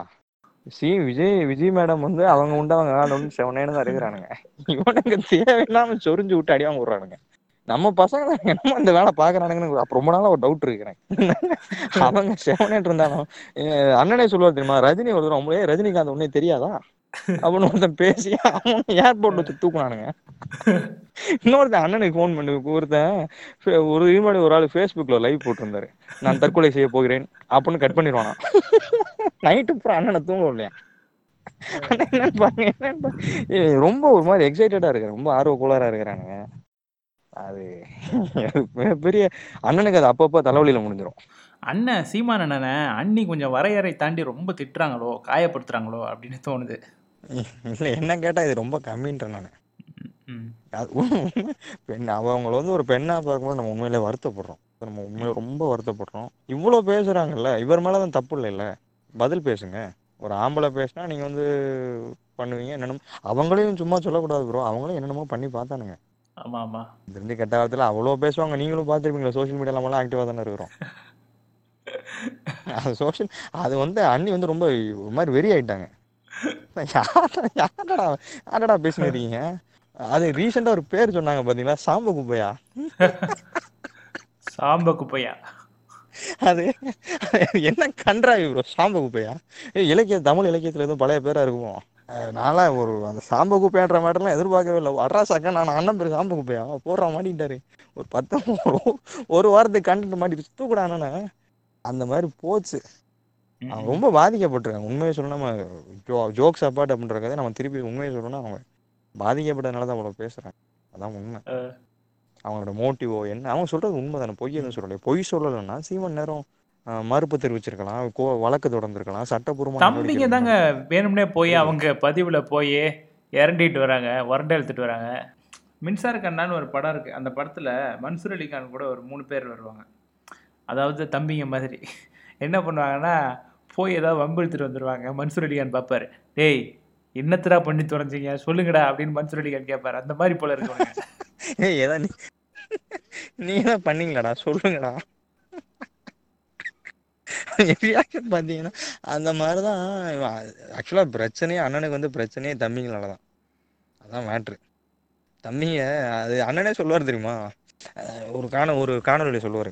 சி விஜய் விஜய் மேடம் வந்து அவங்க உண்டு அவங்க வேலை செவனேன்னு தான் இருக்கிறானுங்க. இவனுக்கு தேவையில்லாம சொரிஞ்சு விட்டு அடியாம விடுறானுங்க. நம்ம பசங்க தான் என்னமோ அந்த வேலை பாக்குறானுங்கன்னு ரொம்ப நாளா ஒரு டவுட் இருக்கு எனக்கு. அவங்க செவனேட் இருந்தாலும் அண்ணனே சொல்லுவார் தெரியுமா? ரஜினி ஒரு தடவை ரஜினிகாந்த் உன்னே தெரியாதா? அப்படின்னு ஒருத்தன் பேசி அவன் ஏர்போர்ட்ல வச்சு தூக்குனானுங்க. இன்னொருத்தன் அண்ணனுக்கு ஃபோன் பண்ணி ஒருத்தன் ஒரு இது மாதிரி ஒரு ஆள் ஃபேஸ்புக்ல லைவ் போட்டிருந்தாரு. நான் தற்கொலை செய்ய போகிறேன் அப்படின்னு கட் பண்ணிடுவானா நைட்டு பூரா அண்ணனை தூங்க இல்லையா ரொம்ப ஒரு மாதிரி எக்ஸைட்டடா இருக்கு ரொம்ப ஆர்வ கோளாறா இருக்கிறானுங்க. அது மிகப்பெரிய அண்ணனுக்கு அது அப்பப்போ தலைவலியில முடிஞ்சிடும்
அண்ணன் சீமான் அண்ணனை அண்ணி கொஞ்சம் வரையறை தாண்டி ரொம்ப திட்டுறாங்களோ காயப்படுத்துறாங்களோ அப்படின்னு தோணுது.
இல்ல என்ன கேட்டா இது ரொம்ப கம்மின்றேன் நான். பெண் அவங்கள வந்து ஒரு பெண்ணா பார்க்கும்போது நம்ம உண்மையிலே வருத்தப்படுறோம். நம்ம உண்மையில ரொம்ப வருத்தப்படுறோம். இவ்வளவு பேசுறாங்கல்ல இவர் மேலதான் தப்பு இல்லைல்ல? பதில் பேசுங்க. ஒரு ஆம்பளை பேசினா நீங்க வந்து பண்ணுவீங்க என்னென்னமோ அவங்களையும் சும்மா சொல்லக்கூடாது ப்ரோ அவங்களும் என்னென்னமோ பண்ணி பார்த்தானுங்க.
ஆமா ஆமா
தெரிஞ்ச கெட்ட வார்த்தையில அவ்வளோ பேசுவாங்க நீங்களும் பார்த்துருப்பீங்களா? சோஷியல் மீடியால நம்மளாம் ஆக்டிவா தானே இருக்கிறோம். அது சோஷியல் அது வந்து அண்ணி வந்து ரொம்ப ஒரு மாதிரி வெறி ஆயிட்டாங்க யாரடா யாரடா யாரடா அது ரீசெண்டா ஒரு பேர் சொன்னாங்க பாத்தீங்களா? சாம்ப குப்பையா?
சாம்ப குப்பையா?
அது என்ன கன்றாவி ப்ரோ சாம்ப குப்பையா? இலக்கிய தமிழ் இலக்கியத்துல எதுவும் பழைய பேரா இருக்குமோ? நான்லாம் ஒரு அந்த சாம்ப குப்பையான்ற மேட்டர்லாம் எதிர்பார்க்கவே இல்லை. அட்ராஸ் அக்கா நான் அண்ணன் பேர் சாம்ப குப்பையா? போடுறா மாட்டிட்டாரு ஒரு பத்து ஒரு- வாரத்துக்கு கண்டுட்டு மாட்டி தூக்குடா அண்ணனை. அந்த மாதிரி போச்சு. ரொம்ப பாதிக்கப்பட்டிருக்காங்க உண்மையை சொல்லணும் நம்ம ஜோ ஜோக்ஸ் அப்பாட் அப்படின்ற கதை நம்ம திருப்பி உண்மையை சொல்லணும்னா அவங்க பாதிக்கப்பட்டதுனால தான் அவ்வளோ பேசுறாங்க அதான் உண்மை. அவங்களோட மோட்டிவோ என்ன? அவங்க சொல்றது உண்மை தானே பொய் எதுவும் சொல்லலை. பொய் சொல்லலைன்னா சீமன் நேரம் மறுப்பு தெரிவிச்சிருக்கலாம். கோ வழக்கு தொடர்ந்துருக்கலாம். சட்டப்பூர்வமான
தம்பிங்க தாங்க. வேணும்னே போய் அவங்க பதிவில் போய் இறண்டிட்டு வராங்க உரண்டை எடுத்துட்டு வராங்க. மின்சார கண்ணான்னு ஒரு படம் இருக்குது அந்த படத்தில் மன்சூர் அலிகான் கூட ஒரு மூணு பேர் வருவாங்க. அதாவது தம்பிங்க மாதிரி. என்ன பண்ணுவாங்கன்னா போய் ஏதாவது வம்பு எடுத்துட்டு வந்துடுவாங்க மன்சூர் அலிகான் பார்ப்பாரு. டேய் என்னத்தடா பண்ணி தொலைஞ்சிங்க? சொல்லுங்கடா அப்படின்னு மன்சூர் அலிகான் கேட்பார். அந்த மாதிரி போல இருக்குவாங்க
ஏய் ஏதா நீ நீ ஏதாவது பண்ணீங்களாடா? சொல்லுங்கடா. ரியாக்ஷன் பார்த்தீங்கன்னா அந்த மாதிரி தான் ஆக்சுவலாக பிரச்சனையே அண்ணனுக்கு வந்து பிரச்சனையே தம்பிங்களால தான் அதான் மேட்ரு தம்பிங்க அது அண்ணனே சொல்லுவார் தெரியுமா? ஒரு காண ஒரு காணொலியில் சொல்லுவார்.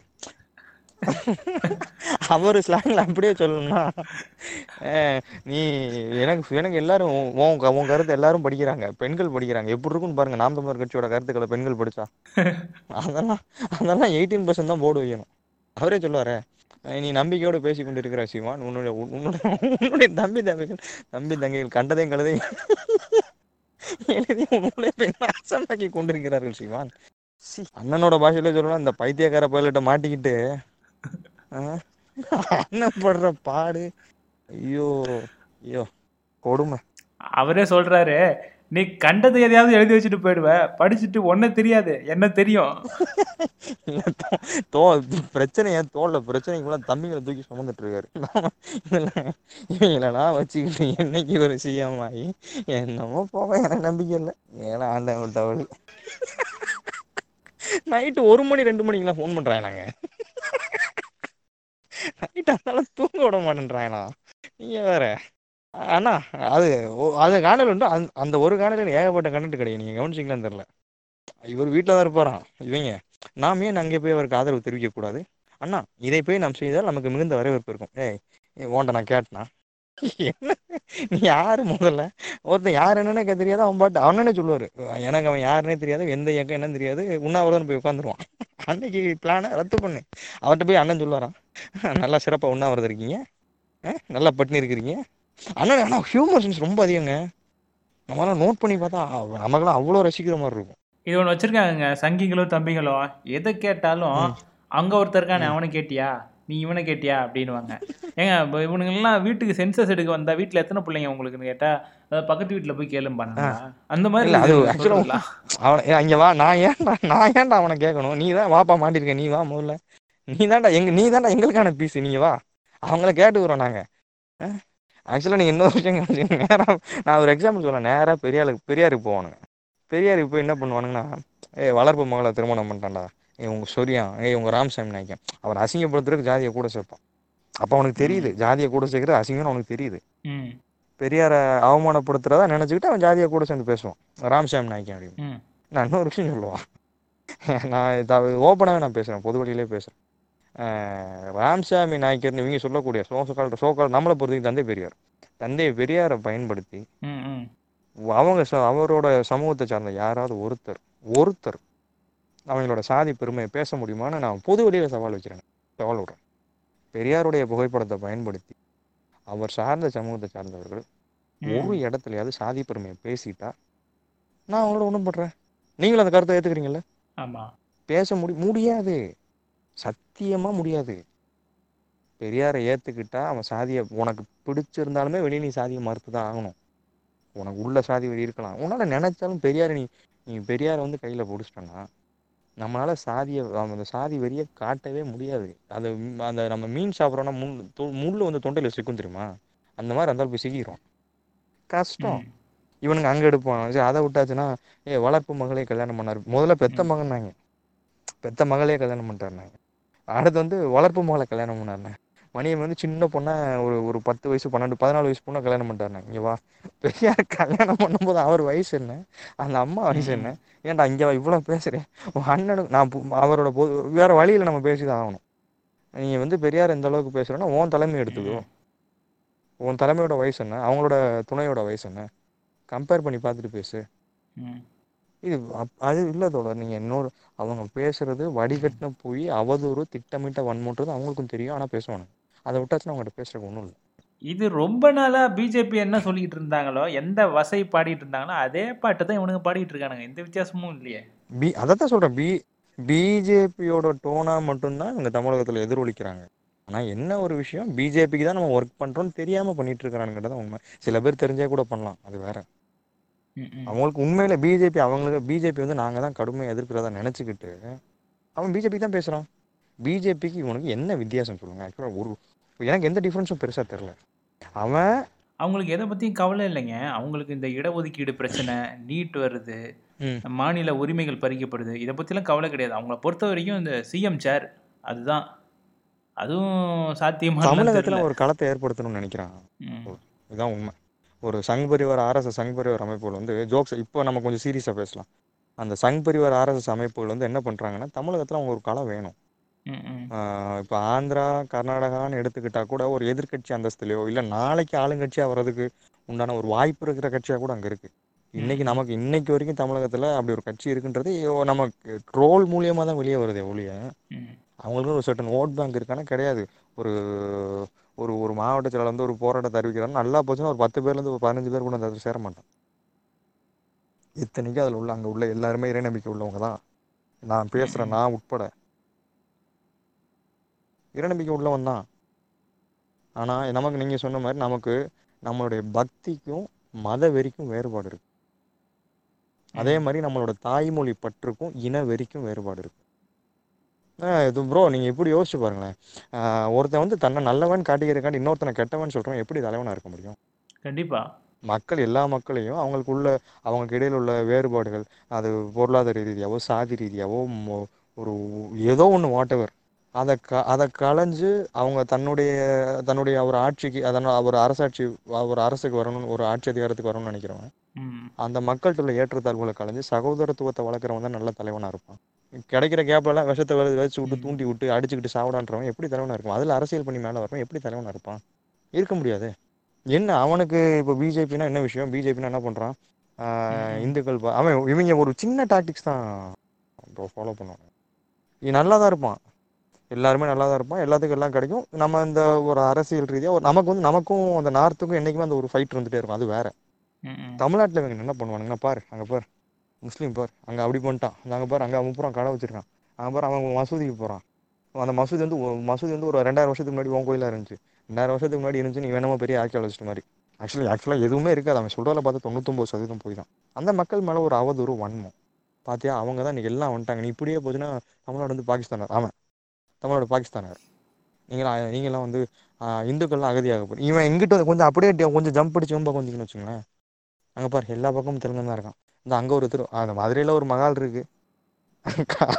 அவர் ஸ்லாங்ல அப்படியே சொல்லணும்னா நீ எனக்கு எனக்கு எல்லாரும் உன் உன் க- உன் கருத்து எல்லாரும் படிக்கிறாங்க. பெண்கள் படிக்கிறாங்க. எப்படி இருக்குன்னு பாருங்க நாம் தமிழர் கட்சியோட கருத்துக்களை பெண்கள் படிச்சா. அதெல்லாம் அதெல்லாம் எயிட்டீன் பர்சன்ட் தான் போர்டு வைக்கணும். அவரே சொல்லுவாரே நீ நம்பிக்கையோடு பேசி கொண்டு இருக்கிற சிவான் உன்னுடைய உன்னுடைய உன்னுடைய தம்பி தம்பிகள் தம்பி தங்கைகள் கண்டதையும் கழுதையும் எழுதி உன்னுடைய பெண் அசமாக்கி கொண்டிருக்கிறார்கள் சிவான் அண்ணனோட பாஷையில சொல்லணும் இந்த பைத்தியக்கார பயிலிட்ட மாட்டிக்கிட்டு அண்ணன் படுற பாடு? ஐயோ ஐயோ கொடுமை.
அவரே சொல்றாரு நீ கண்டதை எதையாவது எழுதி வச்சுட்டு போயிடுவ. படிச்சுட்டு ஒன்ன தெரியாது. என்ன தெரியும்?
தோ- பிரச்சனை ஏன் தோல்ல? பிரச்சனைக்குள்ள தம்பிங்களை தூக்கி சுமந்துட்டு இருக்காரு. இவங்களெல்லாம் வச்சுக்கிட்டு என்னைக்கு ஒரு சிஎம் ஆகி என்னமோ போக எனக்கு நம்பிக்கை இல்லை. ஏன்னா ஆண்டவன் தவறு. நைட்டு ஒரு மணி ரெண்டு மணிக்கெல்லாம் ஃபோன் பண்றாங்க நைட் அதனால தூங்க விட மாட்டேன்றாங்களா நீங்க வேற. அண்ணா அது ஓ- அது காணல் உண்டு. அந்த- அந்த ஒரு காணல ஏகப்பட்ட கண்டென்ட் கிடையாது நீங்க கவனிச்சிங்களான்னு தெரியல. இவர் வீட்டில் தான் இருப்பாராம் இவங்க. நாம் ஏன் அங்கே போய் அவருக்கு ஆதரவு தெரிவிக்க கூடாது? அண்ணா இதை போய் நாம் செய்தால் நமக்கு மிகுந்த வரவேற்பு இருக்கும். ஏய் ஓண்ட நான் கேட்டனா? என்ன? நீ யாரு முதல்ல? ஒருத்தன் யார் என்னன்னே தெரியாது அவன் பாட்டு. அவனே சொல்லுவாரு. எனக்கு அவன் யாருன்னே தெரியாது எந்த இயக்கம் என்னன்னு தெரியாது. உண்ணாவிரதம் போய் உட்காந்துருவான் அன்னைக்கு பிளானை ரத்து பண்ணு. அவர்கிட்ட போய் அண்ணன் சொல்லுவாராம். நல்லா சிறப்பாக உண்ணாவிரதம் இருக்கீங்க. நல்லா பட்டினி இருக்கிறீங்க. அண்ணன் ஆனால் ஹியூமர் சென்ஸ் ரொம்ப அதிகங்க. நம்மளாம் நோட் பண்ணி பார்த்தா நமக்கெல்லாம் அவ்வளோ ரசிக்கிற மாதிரி இருக்கும்.
இது ஒன்று வச்சிருக்காங்க சங்கிகளோ தம்பிகளோ எதை கேட்டாலும் அங்க ஒருத்தர் இருக்கானே அவனை கேட்டியா? நீ இவனை கேட்டியா? அப்படின்னுவாங்க. ஏங்க இப்போ இவனுங்கெல்லாம் வீட்டுக்கு சென்சஸ் எடுக்க வந்தா வீட்டில் எத்தனை பிள்ளைங்க உங்களுக்குன்னு கேட்டா அதாவது பக்கத்து வீட்டில் போய் கேளும்பாங்க அந்த மாதிரி
அது
சொல்றீங்களா?
அவன் அங்க வா நான் ஏன்டா நான் ஏன்டா அவனை கேட்கணும் நீ தான் வாப்பா மாட்டிருக்க நீ வா முதல்ல. நீ தான்டா எங்க நீ தான்டா எங்களுக்கான பீஸ் நீங்க வா. அவங்கள கேட்டுக்கிறோம் நாங்க. ஆக்சுவலாக நீங்க இன்னொரு விஷயம் கவனிச்சீங்க. நேரா நான் ஒரு எக்ஸாம்பிள் சொல்றேன். நேரா பெரியாளுக்கு பெரியாருக்கு போவானுங்க. பெரியாருக்கு போய் என்ன பண்ணுவானுங்கன்னா ஏய் வளர்ப்பு மகளை திருமணம் பண்ணிட்டான்டா. உங்க சொரியா உங்க ராமசாமி நாய்க்கன். அவர் அசிங்கப்படுத்துறதுக்கு ஜாதியை கூட சேர்ப்பான். அப்போ அவனுக்கு தெரியுது ஜாதியை கூட சேர்க்கறது அசிங்கம்னு அவனுக்கு தெரியுது. பெரியாரை அவமானப்படுத்துறதா நினைச்சுக்கிட்டு அவன் ஜாதியை கூட சேர்ந்து பேசுவான். ராமசாமி நாய்க்கன் அப்படின்னு. நான் இன்னொரு விஷயம் சொல்லுவான். நான் ஓப்பனாகவே நான் பேசுகிறேன் பொது வழியிலே பேசுகிறேன் ராம்சாமி நாய்க்கர்னு இவங்க சொல்லக்கூடிய சோசக்கால் சோக்கால் நம்மளை பொறுத்தவரைக்கும் தந்தை பெரியார். தந்தை பெரியாரை பயன்படுத்தி அவங்க அவரோட சமூகத்தை சார்ந்த யாராவது ஒருத்தர் ஒருத்தர் அவங்களோட சாதி பெருமையை பேச முடியுமான்னு நான் பொது வழியில் சவால் வச்சுறேன் சவால் விடுறேன். பெரியாருடைய புகைப்படத்தை பயன்படுத்தி அவர் சார்ந்த சமூகத்தை சார்ந்தவர்கள் ஒரு இடத்துலயாவது சாதி பெருமையை பேசிட்டா நான் அவங்களோட ஒன்றும் பண்றேன். நீங்களும் அந்த கருத்தை ஏத்துக்கிறீங்கல்ல?
ஆமா.
பேச முடி முடியாது. சத்தியமா முடியாது. பெரியாரை ஏத்துக்கிட்டா அவன் சாதியை உனக்கு பிடிச்சிருந்தாலுமே வெளியே நீ சாதியை மறுத்து தான் ஆகணும். உனக்கு உள்ள சாதி வெறி இருக்கலாம். உன்னால நினைச்சாலும் பெரியாரை நீ நீ பெரியாரை வந்து கையில பிடிச்சிட்டனா நம்மளால சாதியை அந்த சாதி வெறியை காட்டவே முடியாது. அது அந்த நம்ம மீன் சாப்பிட்றோம்னா முள் முள்ளு வந்து தொண்டையில சிக்கும் தெரியுமா? அந்த மாதிரி அந்த போய் சிக்கிரும். கஷ்டம். இவனுங்க அங்க எடுப்பான். சரி அதை விட்டாச்சுன்னா ஏ வளர்ப்பு மகளே கல்யாணம் பண்ணாரு. முதல்ல பெத்த மகன்னாங்க. பெத்த மகளே கல்யாணம் பண்ணிட்டாருனாங்க அடுத்து வந்து வளர்ப்பு மகளை கல்யாணம் பண்ணாருங்க மணியன் வந்து சின்ன பொண்ணை ஒரு ஒரு பத்து வயசு பன்னெண்டு பதினாலு வயசு பொண்ணை கல்யாணம் பண்ணிட்டாருனாங்க இங்க வா. பெரியார் கல்யாணம் பண்ணும்போது அவர் வயசு என்ன? அந்த அம்மா வயசு என்ன? ஏன்டா இங்க பேசுறேன் உன் அண்ணனுக்கு நான் அவரோட பொது வேற வழியில நம்ம பேசிதான் ஆகணும். நீங்க வந்து பெரியார் எந்த அளவுக்கு பேசுறேன்னா உன் தலைமை எடுத்துக்கோ. உன் தலைமையோட வயசு என்ன? அவங்களோட துணையோட வயசு என்ன? கம்பேர் பண்ணி பார்த்துட்டு பேசு. இது அப்- அது இல்லை தோழர். நீங்கள் இன்னொரு அவங்க பேசுறது வடிகட்டின போய் அவதூறு திட்டமிட்ட வன்முன்றது அவங்களுக்கும் தெரியும். ஆனால் பேசுவானுங்க அதை விட்டாச்சுன்னா அவங்ககிட்ட பேசுறதுக்கு ஒன்றும் இல்லை.
இது ரொம்ப நாளா பிஜேபி என்ன சொல்லிட்டு இருந்தாங்களோ எந்த வசை பாடிட்டு இருந்தாங்களோ அதே பாட்டு தான் இவனுங்க பாடிட்டு இருக்கானுங்க. எந்த வித்தியாசமும் இல்லையே.
பி அதை தான் சொல்கிறேன் பி பிஜேபியோட டோனாக மட்டும்தான் இவங்க தமிழகத்தில் எதிரொலிக்கிறாங்க. ஆனால் என்ன ஒரு விஷயம்? பிஜேபிக்கு தான் நம்ம ஒர்க் பண்ணுறோம்னு தெரியாமல் பண்ணிட்டு இருக்கிறானுங்கிறது உண்மை சில பேர் தெரிஞ்சே கூட பண்ணலாம். அது வேற. அவங்களுக்கு உண்மையில பிஜேபி அவங்களுக்கு பிஜேபி வந்து நாங்கள் தான் கடுமையாக எதிர்க்கிறதா நினச்சிக்கிட்டு அவன் பிஜேபி தான் பேசுகிறான் பிஜேபிக்கு இவனுக்கு என்ன வித்தியாசம் சொல்லுங்க? ஆக்சுவலாக ஒரு எனக்கு எந்த டிஃப்ரென்ஸும் பெருசாக தெரில அவன்
அவங்களுக்கு எதை பத்தியும் கவலை இல்லைங்க. அவங்களுக்கு இந்த இடஒதுக்கீடு பிரச்சனை நீட் வருது. மாநில உரிமைகள் பறிக்கப்படுது இதை பத்திலாம் கவலை கிடையாது. அவங்கள பொறுத்த வரைக்கும் இந்த சிஎம் சேர் அதுதான். அதுவும் சாத்தியமா
தமிழகத்தில் ஒரு களத்தை ஏற்படுத்தணும்னு நினைக்கிறான். இதுதான் உண்மை. ஒரு சங் பரிவார் ஆர்எஸ்எஸ் சங் பரிவார் அமைப்புகள் வந்து ஜோக்ஸ் இப்போ நம்ம கொஞ்சம் சீரியஸாக பேசலாம். அந்த சங் பரிவார் ஆர்எஸ்எஸ் அமைப்புகள் வந்து என்ன பண்ணுறாங்கன்னா தமிழகத்தில் அவங்க ஒரு களம் வேணும். இப்போ ஆந்திரா கர்நாடகான்னு எடுத்துக்கிட்டா கூட ஒரு எதிர்க்கட்சி அந்தஸ்துலையோ இல்லை நாளைக்கு ஆளுங்கட்சியாக வர்றதுக்கு உண்டான ஒரு வாய்ப்பு இருக்கிற கட்சியாக கூட அங்கே இருக்குது இன்னைக்கு நமக்கு இன்னைக்கு வரைக்கும் தமிழகத்தில் அப்படி ஒரு கட்சி இருக்குன்றது நமக்கு ட்ரோல் மூலியமாக தான் வெளியே வருதே ஒழிய. அவங்களுக்கு ஒரு சர்டன் ஓட் பேங்க் இருக்கானா கிடையாது. ஒரு ஒரு ஒரு மாவட்ட செயலாளர் வந்து ஒரு போராட்டத்தை அறிவிக்கிறாங்க. நல்லா போச்சுன்னா ஒரு பத்து பேர்லேருந்து ஒரு பதினஞ்சு பேர் கூட அந்த சேர மாட்டான் இத்தனைக்கும் அதில் உள்ள அங்கே உள்ள எல்லாருமே இறைநம்பிக்கை உள்ளவங்க தான். நான் பேசுகிறேன் நான் உட்பட. இறைநம்பிக்கை உள்ளவன் தான் ஆனால் நமக்கு நீங்கள் சொன்ன மாதிரி நமக்கு நம்மளுடைய பக்திக்கும் மத வெறிக்கும் வேறுபாடு இருக்கு. அதே. மாதிரி நம்மளோட தாய்மொழி பற்றுக்கும் இன வெறிக்கும் வேறுபாடு இருக்கு. இது ப்ரோ நீங்கள் எப்படி யோசிச்சு பாருங்களேன். ஒருத்தன் வந்து தன்னை நல்லவன் காட்டிக்கிறக்காண்டி இன்னொருத்தனை கெட்டவன் சொல்கிறவன் எப்படி தலைவனாக இருக்க முடியும்?
கண்டிப்பா.
மக்கள் எல்லா மக்களையும் அவங்களுக்குள்ள அவங்களுக்கு இடையில உள்ள வேறுபாடுகள் அது பொருளாதார ரீதியாவோ சாதி ரீதியாவோ ஒரு ஏதோ ஒன்று வாட்டவர் அதை க அதை களைஞ்சு அவங்க தன்னுடைய தன்னுடைய ஒரு ஆட்சிக்கு அதனால் ஒரு அரசாட்சி ஒரு அரசுக்கு வரணும்னு ஒரு ஆட்சி அதிகாரத்துக்கு வரணும்னு நினைக்கிறவன் அந்த மக்கள்கிட்ட உள்ள ஏற்றத்தாழ்வுகளை களைஞ்சு சகோதரத்துவத்தை வளர்க்குறவன் தான் நல்ல தலைவனாக இருப்பான். கிடைக்கிற கேப்லலாம் விஷத்தை வச்சு விட்டு. தூண்டி விட்டு அடிச்சுக்கிட்டு சாப்பிடான்றவன் எப்படி தலைவனாக இருப்பான்? அதில் அரசியல் பண்ணி மேலே வரவன் எப்படி தலைவனாக இருப்பான்? இருக்க முடியாது. என்ன அவனுக்கு இப்போ பிஜேபினா என்ன விஷயம்? பிஜேபினா என்ன பண்ணுறான். இந்துக்கள் அவன் இவங்க ஒரு சின்ன டாக்டிக்ஸ் தான் ஃபாலோ பண்ணுவாங்க. இவன் நல்லா தான் இருப்பான். எல்லாருமே நல்லா தான் இருப்பான். எல்லாத்துக்கும் எல்லாம் கிடைக்கும். நம்ம இந்த ஒரு அரசியல் ரீதியாக ஒரு நமக்கு வந்து நமக்கும் அந்த நார்த்துக்கும் என்றைக்குமே அந்த ஒரு ஃபைட் வந்துட்டே இருக்கும். அது வேற. தமிழ்நாட்டில் இவங்க என்ன பண்ணுவானுங்கன்னா பாரு அங்கே பார். முஸ்லீம் பார். அங்கே அப்படி பண்ணிட்டான். அங்கே பார் அங்கே அவன் பூரா கடை வச்சிருக்கான். அங்கே பார் அவன் மசூதிக்கு போகிறான் அந்த மசூதி வந்து மசூதி வந்து ஒரு ரெண்டாயிரம் வருஷத்துக்கு முன்னாடி உன் கோயிலாக இருந்துச்சு. ரெண்டாயிரம் வருஷத்துக்கு முன்னாடி இருந்துச்சு நீ வேணுமோ பெரிய ஆர்கியாலஜிஸ்ட் மாதிரி? ஆக்சுவலி ஆக்சுவலாக எதுவுமே இருக்காது. அவன் சொல்கிறத பார்த்து தொண்ணூத்தொம்பது சதவீதம் போய் தான். அந்த மக்கள் மேலே ஒரு அவதூறு வன்மம். பாத்தியா? அவங்க தான் இன்னைக்கு எல்லாம் வந்துட்டாங்க. நீ இப்படியே போச்சுன்னா தமிழ்நாடு வந்து பாகிஸ்தானர் அவன் தமிழ்நாடு பாகிஸ்தானர் நீங்களா நீங்களாம் வந்து இந்துக்கள்லாம் அகதியாக போய் இவன் எங்கிட்ட வந்து கொஞ்சம் அப்படியே கொஞ்சம் ஜம்ப் அடிச்சு ரொம்ப கொஞ்சம்னு வச்சுங்களேன் அங்கே பாரு எல்லா பக்கமும் தெலுங்கு தான் இருக்கான். இந்த அங்கே ஒரு திரு அந்த மதுரையில் ஒரு மகால் இருக்கு.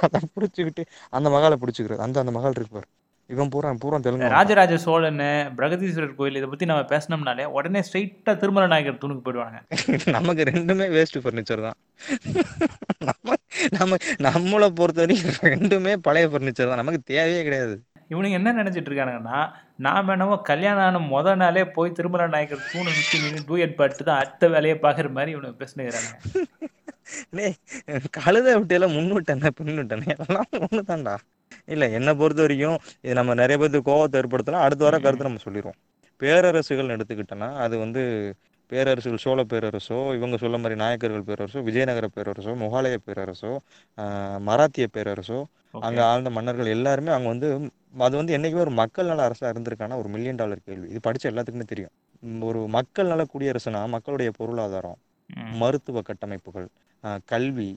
அதை பிடிச்சிக்கிட்டு அந்த மகாலை பிடிச்சிக்கிறது. அந்த அந்த மகால் இருக்கு பாரு. இவன் பூரா பூரா தெலுங்கு.
ராஜராஜ சோழன் பிரகதீஸ்வரர் கோயில் இதை பத்தி நம்ம பேசினோம்னாலே உடனே ஸ்ட்ரைட்டா திருமல நாயக்கர் தூணுக்கு போயிடுவாங்க
நமக்கு ரெண்டுமே வேஸ்ட் ஃபர்னிச்சர் தான். நம்ம நம்ம நம்மளை பொறுத்த வரைக்கும் ரெண்டுமே பழைய ஃபர்னிச்சர் தான். நமக்கு தேவையே கிடையாது.
இவனுங்க என்ன நினைச்சிட்டு இருக்கானுங்கன்னா நாம என்னவோ கல்யாணம் ஆன முத நாளே போய் திருமல நாயக்கர் தூணை சுற்றி நின்று டூயட் பாட்டு தான் அடுத்த வேலையை பார்க்குற மாதிரி இவனுக்கு பேசினுக்கிறாங்க
கழுதை விட்டியெல்லாம் முன்னுட்டேனே பின்னுட்டேனே? எல்லாம் ஒன்று தான்டா இல்லை என்னை பொறுத்த வரைக்கும் இது நம்ம நிறைய பேருக்கு கோவத்தை ஏற்படுத்தலாம். அடுத்த வர கருத்து நம்ம சொல்லிடுவோம். பேரரசுகள் எடுத்துக்கிட்டோன்னா அது வந்து பேரரசுகள் சோழ பேரரசோ இவங்க சொல்ல மாதிரி நாயக்கர்கள் பேரரசோ விஜயநகர பேரரசோ முகாலய பேரரசோ மராத்திய பேரரசோ அங்கே ஆழ்ந்த மன்னர்கள் எல்லாருமே அவங்க வந்து அது வந்து என்னைக்குமே ஒரு மக்கள் நல அரசாக இருந்திருக்கான ஒரு மில்லியன் டாலர் கேள்வி. இது படிச்ச எல்லாத்துக்குமே தெரியும். ஒரு மக்கள் நல குடியரசுனா மக்களுடைய பொருளாதாரம். மருத்துவ கட்டமைப்புகள் கல்வி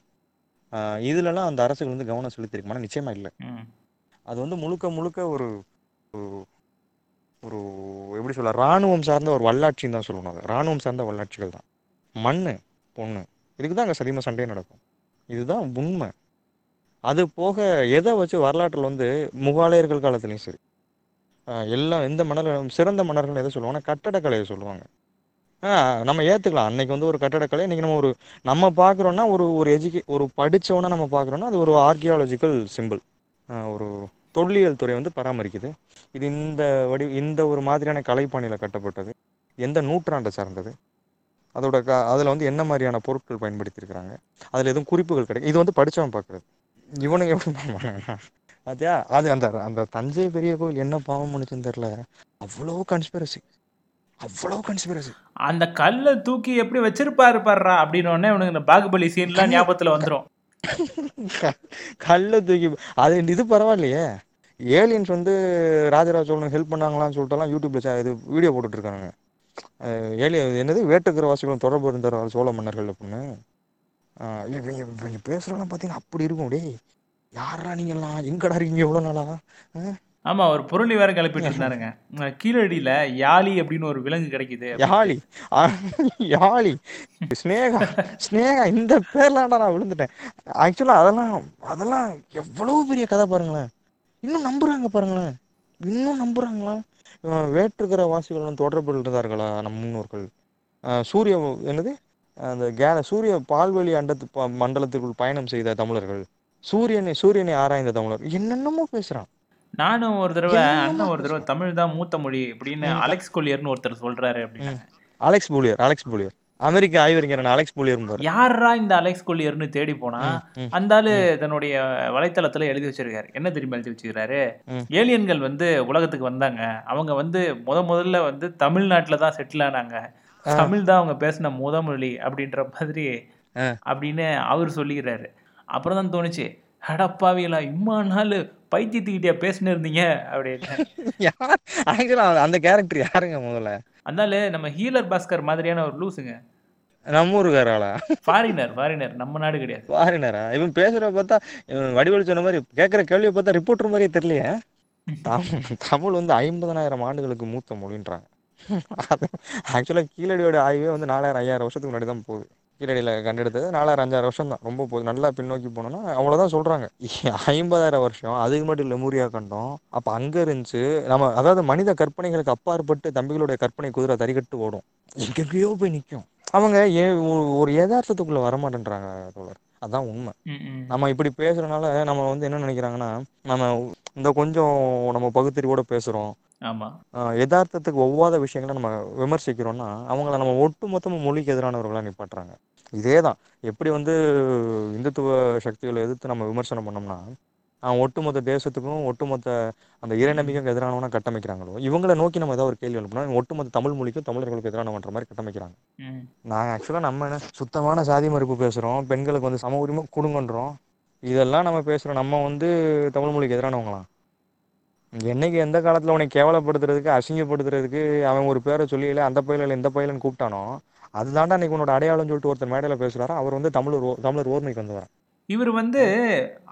இதுலலாம் அந்த அரசுகள் வந்து கவனம் செலுத்திருக்குமானா நிச்சயமா இல்லை. அது வந்து முழுக்க முழுக்க ஒரு ஒரு- எப்படி சொல்ல ராணுவம் சார்ந்த ஒரு வல்லாட்சின்னு தான் சொல்லணும் அது. ராணுவம் சார்ந்த வல்லாட்சிகள் தான். மண்ணு பொண்ணு இதுக்கு தான் அங்கே சதிம சண்டையே நடக்கும். இதுதான் உண்மை. அது போக எதை வச்சு வரலாற்றில் வந்து முகாலயர்கள் காலத்துலேயும் சரி. எல்லாம் எந்த மன்னர்கள் சிறந்த மன்னர்கள் எதை சொல்லுவாங்கன்னா கட்டடக்கலையை சொல்லுவாங்க. நம்ம ஏற்றுக்கலாம் அன்னைக்கு வந்து ஒரு கட்டடக்கலை இன்னைக்கு நம்ம ஒரு நம்ம பார்க்குறோன்னா ஒரு ஒரு எஜுகே ஒரு படித்தவனா நம்ம பார்க்குறோன்னா அது ஒரு ஆர்கியாலஜிக்கல் சிம்பிள் ஒரு தொல்லியல் துறை வந்து பராமரிக்குது. இது இந்த வடி இந்த ஒரு மாதிரியான கலைப்பாணியில் கட்டப்பட்டது. எந்த நூற்றாண்டை சார்ந்தது. அதோட க அதில் வந்து என்ன மாதிரியான பொருட்கள் பயன்படுத்தியிருக்கிறாங்க. அதில் எதுவும் குறிப்புகள் கிடைக்கும் இது வந்து படித்தவன் பார்க்குறது. இவனுங்க எப்படி பண்ணுவாங்கன்னா அதே அது அந்த அந்த தஞ்சை பெரிய கோவில் என்ன பாவம் முடிச்சுன்னு தெரில அவ்வளோ கன்ஸ்பிரசி அவ்வளோ கன்ஸ்பிரசி
அந்த கல்லை தூக்கி எப்படி வச்சிருப்பாரு பாருடா அப்படின்னு இவனுக்கு இந்த பாகுபலி சீன்லாம் ஞாபகத்துல வந்துரும்.
கல்ல தூக்கி அது இது பரவாயில்லையே. ஏலியன்ஸ் வந்து ராஜராஜ சோழனுக்கு ஹெல்ப் பண்ணாங்களான்னு சொல்லிட்டுலாம் யூடியூப்ல இது வீடியோ போட்டுட்டு இருக்காங்க ஏலியன் என்னது? வேட்டுக்கிரவாசிகளும் தொடர்பு இருந்தார் சோழ மன்னர்கள் அப்படின்னு? இவங்க இவங்க பேசுறதெல்லாம் பார்த்தீங்கன்னா அப்படி இருக்கும். டேய் யாரா நீங்கெல்லாம் எங்கடா இருக்கீங்க எவ்வளோ நாளா?
ஆமா ஒரு பொருளி வேற கிளப்பிட்டு இருந்தாருங்க கீழடியில யாழி அப்படின்னு ஒரு விலங்கு கிடைக்குது
யாழி. யாழி. ஸ்னேகா ஸ்னேகா இந்த பேர்லாம்டா நான் விழுந்துட்டேன். ஆக்சுவலா அதெல்லாம் அதெல்லாம் எவ்வளவு பெரிய கதை பாருங்களேன். இன்னும் நம்புறாங்க பாருங்களேன். இன்னும் நம்புறாங்களா? அஹ் வேற்றுக்கிற வாசிகளுடன் தொடர்பு இருந்தார்களா நம் முன்னோர்கள்? சூரிய என்னது? அந்த கேல சூரிய பால்வெளி அண்டத்து மண்டலத்திற்குள் பயணம் செய்த தமிழர்கள். சூரியனை சூரியனை ஆராய்ந்த தமிழர். என்னென்னமோ பேசுறான்.
நானும் ஒரு தடவை அண்ணன் ஒரு தடவை தமிழ் தான் மூத்த மொழி அப்படின்னு. அலெக்ஸ் கொல்லியர்னு ஒருத்தர் சொல்றாரு அப்படின்னு.
Alex Boulier Alex Boulier. அமெரிக்க ஆய்வறிஞர் அலெக்ஸ் பூலியர் பாரு.
யாரா இந்த அலெக்ஸ் கொல்லியர்னு தேடி போனா. அந்த ஆளு தன்னுடைய வலைத்தளத்துல எழுதி வச்சிருக்காரு. என்ன தெரியுமா எழுதி வச்சிருக்காரு. ஏலியன்கள் வந்து உலகத்துக்கு வந்தாங்க. அவங்க வந்து முத முதல்ல வந்து தமிழ்நாட்டுல தான் செட்டில் ஆனாங்க. தமிழ் தான் அவங்க பேசின முத மொழி அப்படின்ற மாதிரி. அப்படின்னு அவர் சொல்லிக்கிறாரு. அப்புறம் தான் தோணுச்சு அடப்பாவிகளா இம்மா நாள் பைத்தியத்துக்கிட்டே பேசினு இருந்தீங்க? அப்படின்னு.
அந்த கேரக்டர் யாருங்க முதல்ல?
அதனால நம்ம ஹீலர் பாஸ்கர் மாதிரியான ஒரு லூசுங்க
நம்ம ஊருக்காராளா
ஃபாரினர் ஃபாரினர் நம்ம நாடு கிடையாது.
ஃபாரினரா இவன் பேசுறத பார்த்தா இவன் வடிவல் சொன்ன மாதிரி கேட்குற கேள்வியை பார்த்தா ரிப்போர்ட்டர் மாதிரியே தெரியலையே. தமிழ் வந்து ஐம்பதனாயிரம் ஆண்டுகளுக்கு மூத்த மொழின்றாங்க. ஆக்சுவலாக கீழடியோட ஆய்வே வந்து நாலாயிரம் ஐயாயிரம் வருஷத்துக்கு முன்னாடி தான் போகுது. கீழடியில் கண்டெடுத்தது. நாலாயிரம் அஞ்சாயிரம் வருஷம் தான் ரொம்ப போகுது நல்லா பின்னோக்கி போனோம்னா அவ்வளோதான் சொல்கிறாங்க ஐம்பதாயிரம் வருஷம் அதுக்கு மட்டும் லெமூரியா கண்டோம். அப்போ அங்கே இருந்துச்சு நம்ம அதாவது மனித கற்பனைகளுக்கு அப்பாற்பட்டு தம்பிகளுடைய கற்பனை குதிரை தறிகட்டு ஓடும். எங்கெங்கேயோ போய் நிற்கும் அவங்க ஏ ஒரு- யதார்த்தத்துக்குள்ளே வரமாட்டேன்றாங்க தோழர். அதான் உண்மை. நம்ம இப்படி பேசுறதுனால நம்ம வந்து என்ன நினைக்கிறாங்கன்னா நம்ம இந்த கொஞ்சம் நம்ம பகுத்தறிவோட பேசுறோம். யதார்த்தத்துக்கு ஒவ்வாத விஷயங்களை நம்ம விமர்சிக்கிறோம்னா அவங்கள நம்ம ஒட்டுமொத்தமாக மொழிக்கு எதிரானவர்களாக நிப்பாட்டுறாங்க. இதே தான் எப்படி வந்து இந்துத்துவ சக்திகளை எதிர்த்து நம்ம விமர்சனம் பண்ணோம்னா அவன் ஒட்டுமொத்த தேசத்துக்கும் ஒட்டுமொத்த அந்த இறைநம்பிக்கைக்கு எதிரானவனா கட்டமைக்கிறாங்களோ இவங்களை நோக்கி நம்ம ஏதாவது ஒரு கேள்வி இவங்க ஒட்டுமொத்த தமிழ் மொழிக்கும் தமிழர்களுக்கு எதிரானவன்ற மாதிரி கட்டமைக்கிறாங்க. நாங்கள் ஆக்சுவலாக நம்ம என்ன சுத்தமான சாதி மறுப்பு பேசுகிறோம் பெண்களுக்கு வந்து சம உரிமை கொடுங்கன்றோம் இதெல்லாம் நம்ம பேசுகிறோம் நம்ம வந்து தமிழ் மொழிக்கு எதிரானவங்களாம் என்னைக்கு எந்த காலத்தில் உன்னை கேவலப்படுத்துறதுக்கு அசிங்கப்படுத்துறதுக்கு அவன் ஒரு பேரை சொல்லியில அந்த பயில இந்த பயிலன்னு கூப்பிட்டானோ அதுதான்டா இன்னைக்கு உன்னோட அடையாளம் சொல்லிட்டு ஒருத்தர் மேடையில் பேசுகிறாரோ அவர் வந்து தமிழர் தமிழர் ஓர்மைக்கு வந்தவர்
இவர் வந்து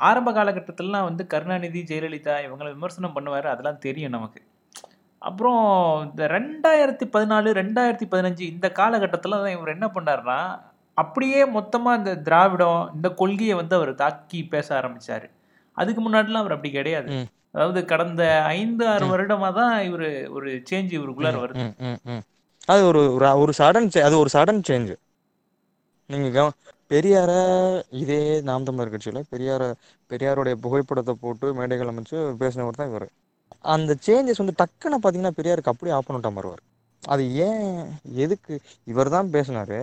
ஆரம்ப காலகட்டத்திலலாம் வந்து கருணாநிதி ஜெயலலிதா இவங்களை விமர்சனம் பண்ணுவார். அதெல்லாம் தெரியும் நமக்கு. அப்புறம் இந்த ரெண்டாயிரத்தி பதினாலு ரெண்டாயிரத்தி பதினஞ்சு இந்த காலகட்டத்தில் தான் இவர் என்ன பண்ணாருன்னா அப்படியே மொத்தமாக இந்த திராவிடம் இந்த கொள்கையை வந்து அவர் தாக்கி பேச ஆரம்பிச்சாரு. அதுக்கு முன்னாடிலாம் அவர் அப்படி கிடையாது. அதாவது கடந்த ஐந்து ஆறு வருடமாக தான் இவர் ஒரு சேஞ்ச் இவருக்குள்ளார வருது.
அது ஒரு ஒரு- சடன் அது ஒரு சடன் சேஞ்ச் நீங்கள் கவ பெரியார இதே நாம் தமிழர் கட்சியில் பெரியார பெரியாருடைய புகைப்படத்தை போட்டு மேடைகள் அமைச்சு பேசினவர் தான் இவர். அந்த சேஞ்சஸ் வந்து டக்குன்னு பார்த்தீங்கன்னா பெரியாருக்கு அப்படியே ஆப்போனண்ட்டாக மாறுவார் அது ஏன் எதுக்கு இவர் தான் பேசினாரு.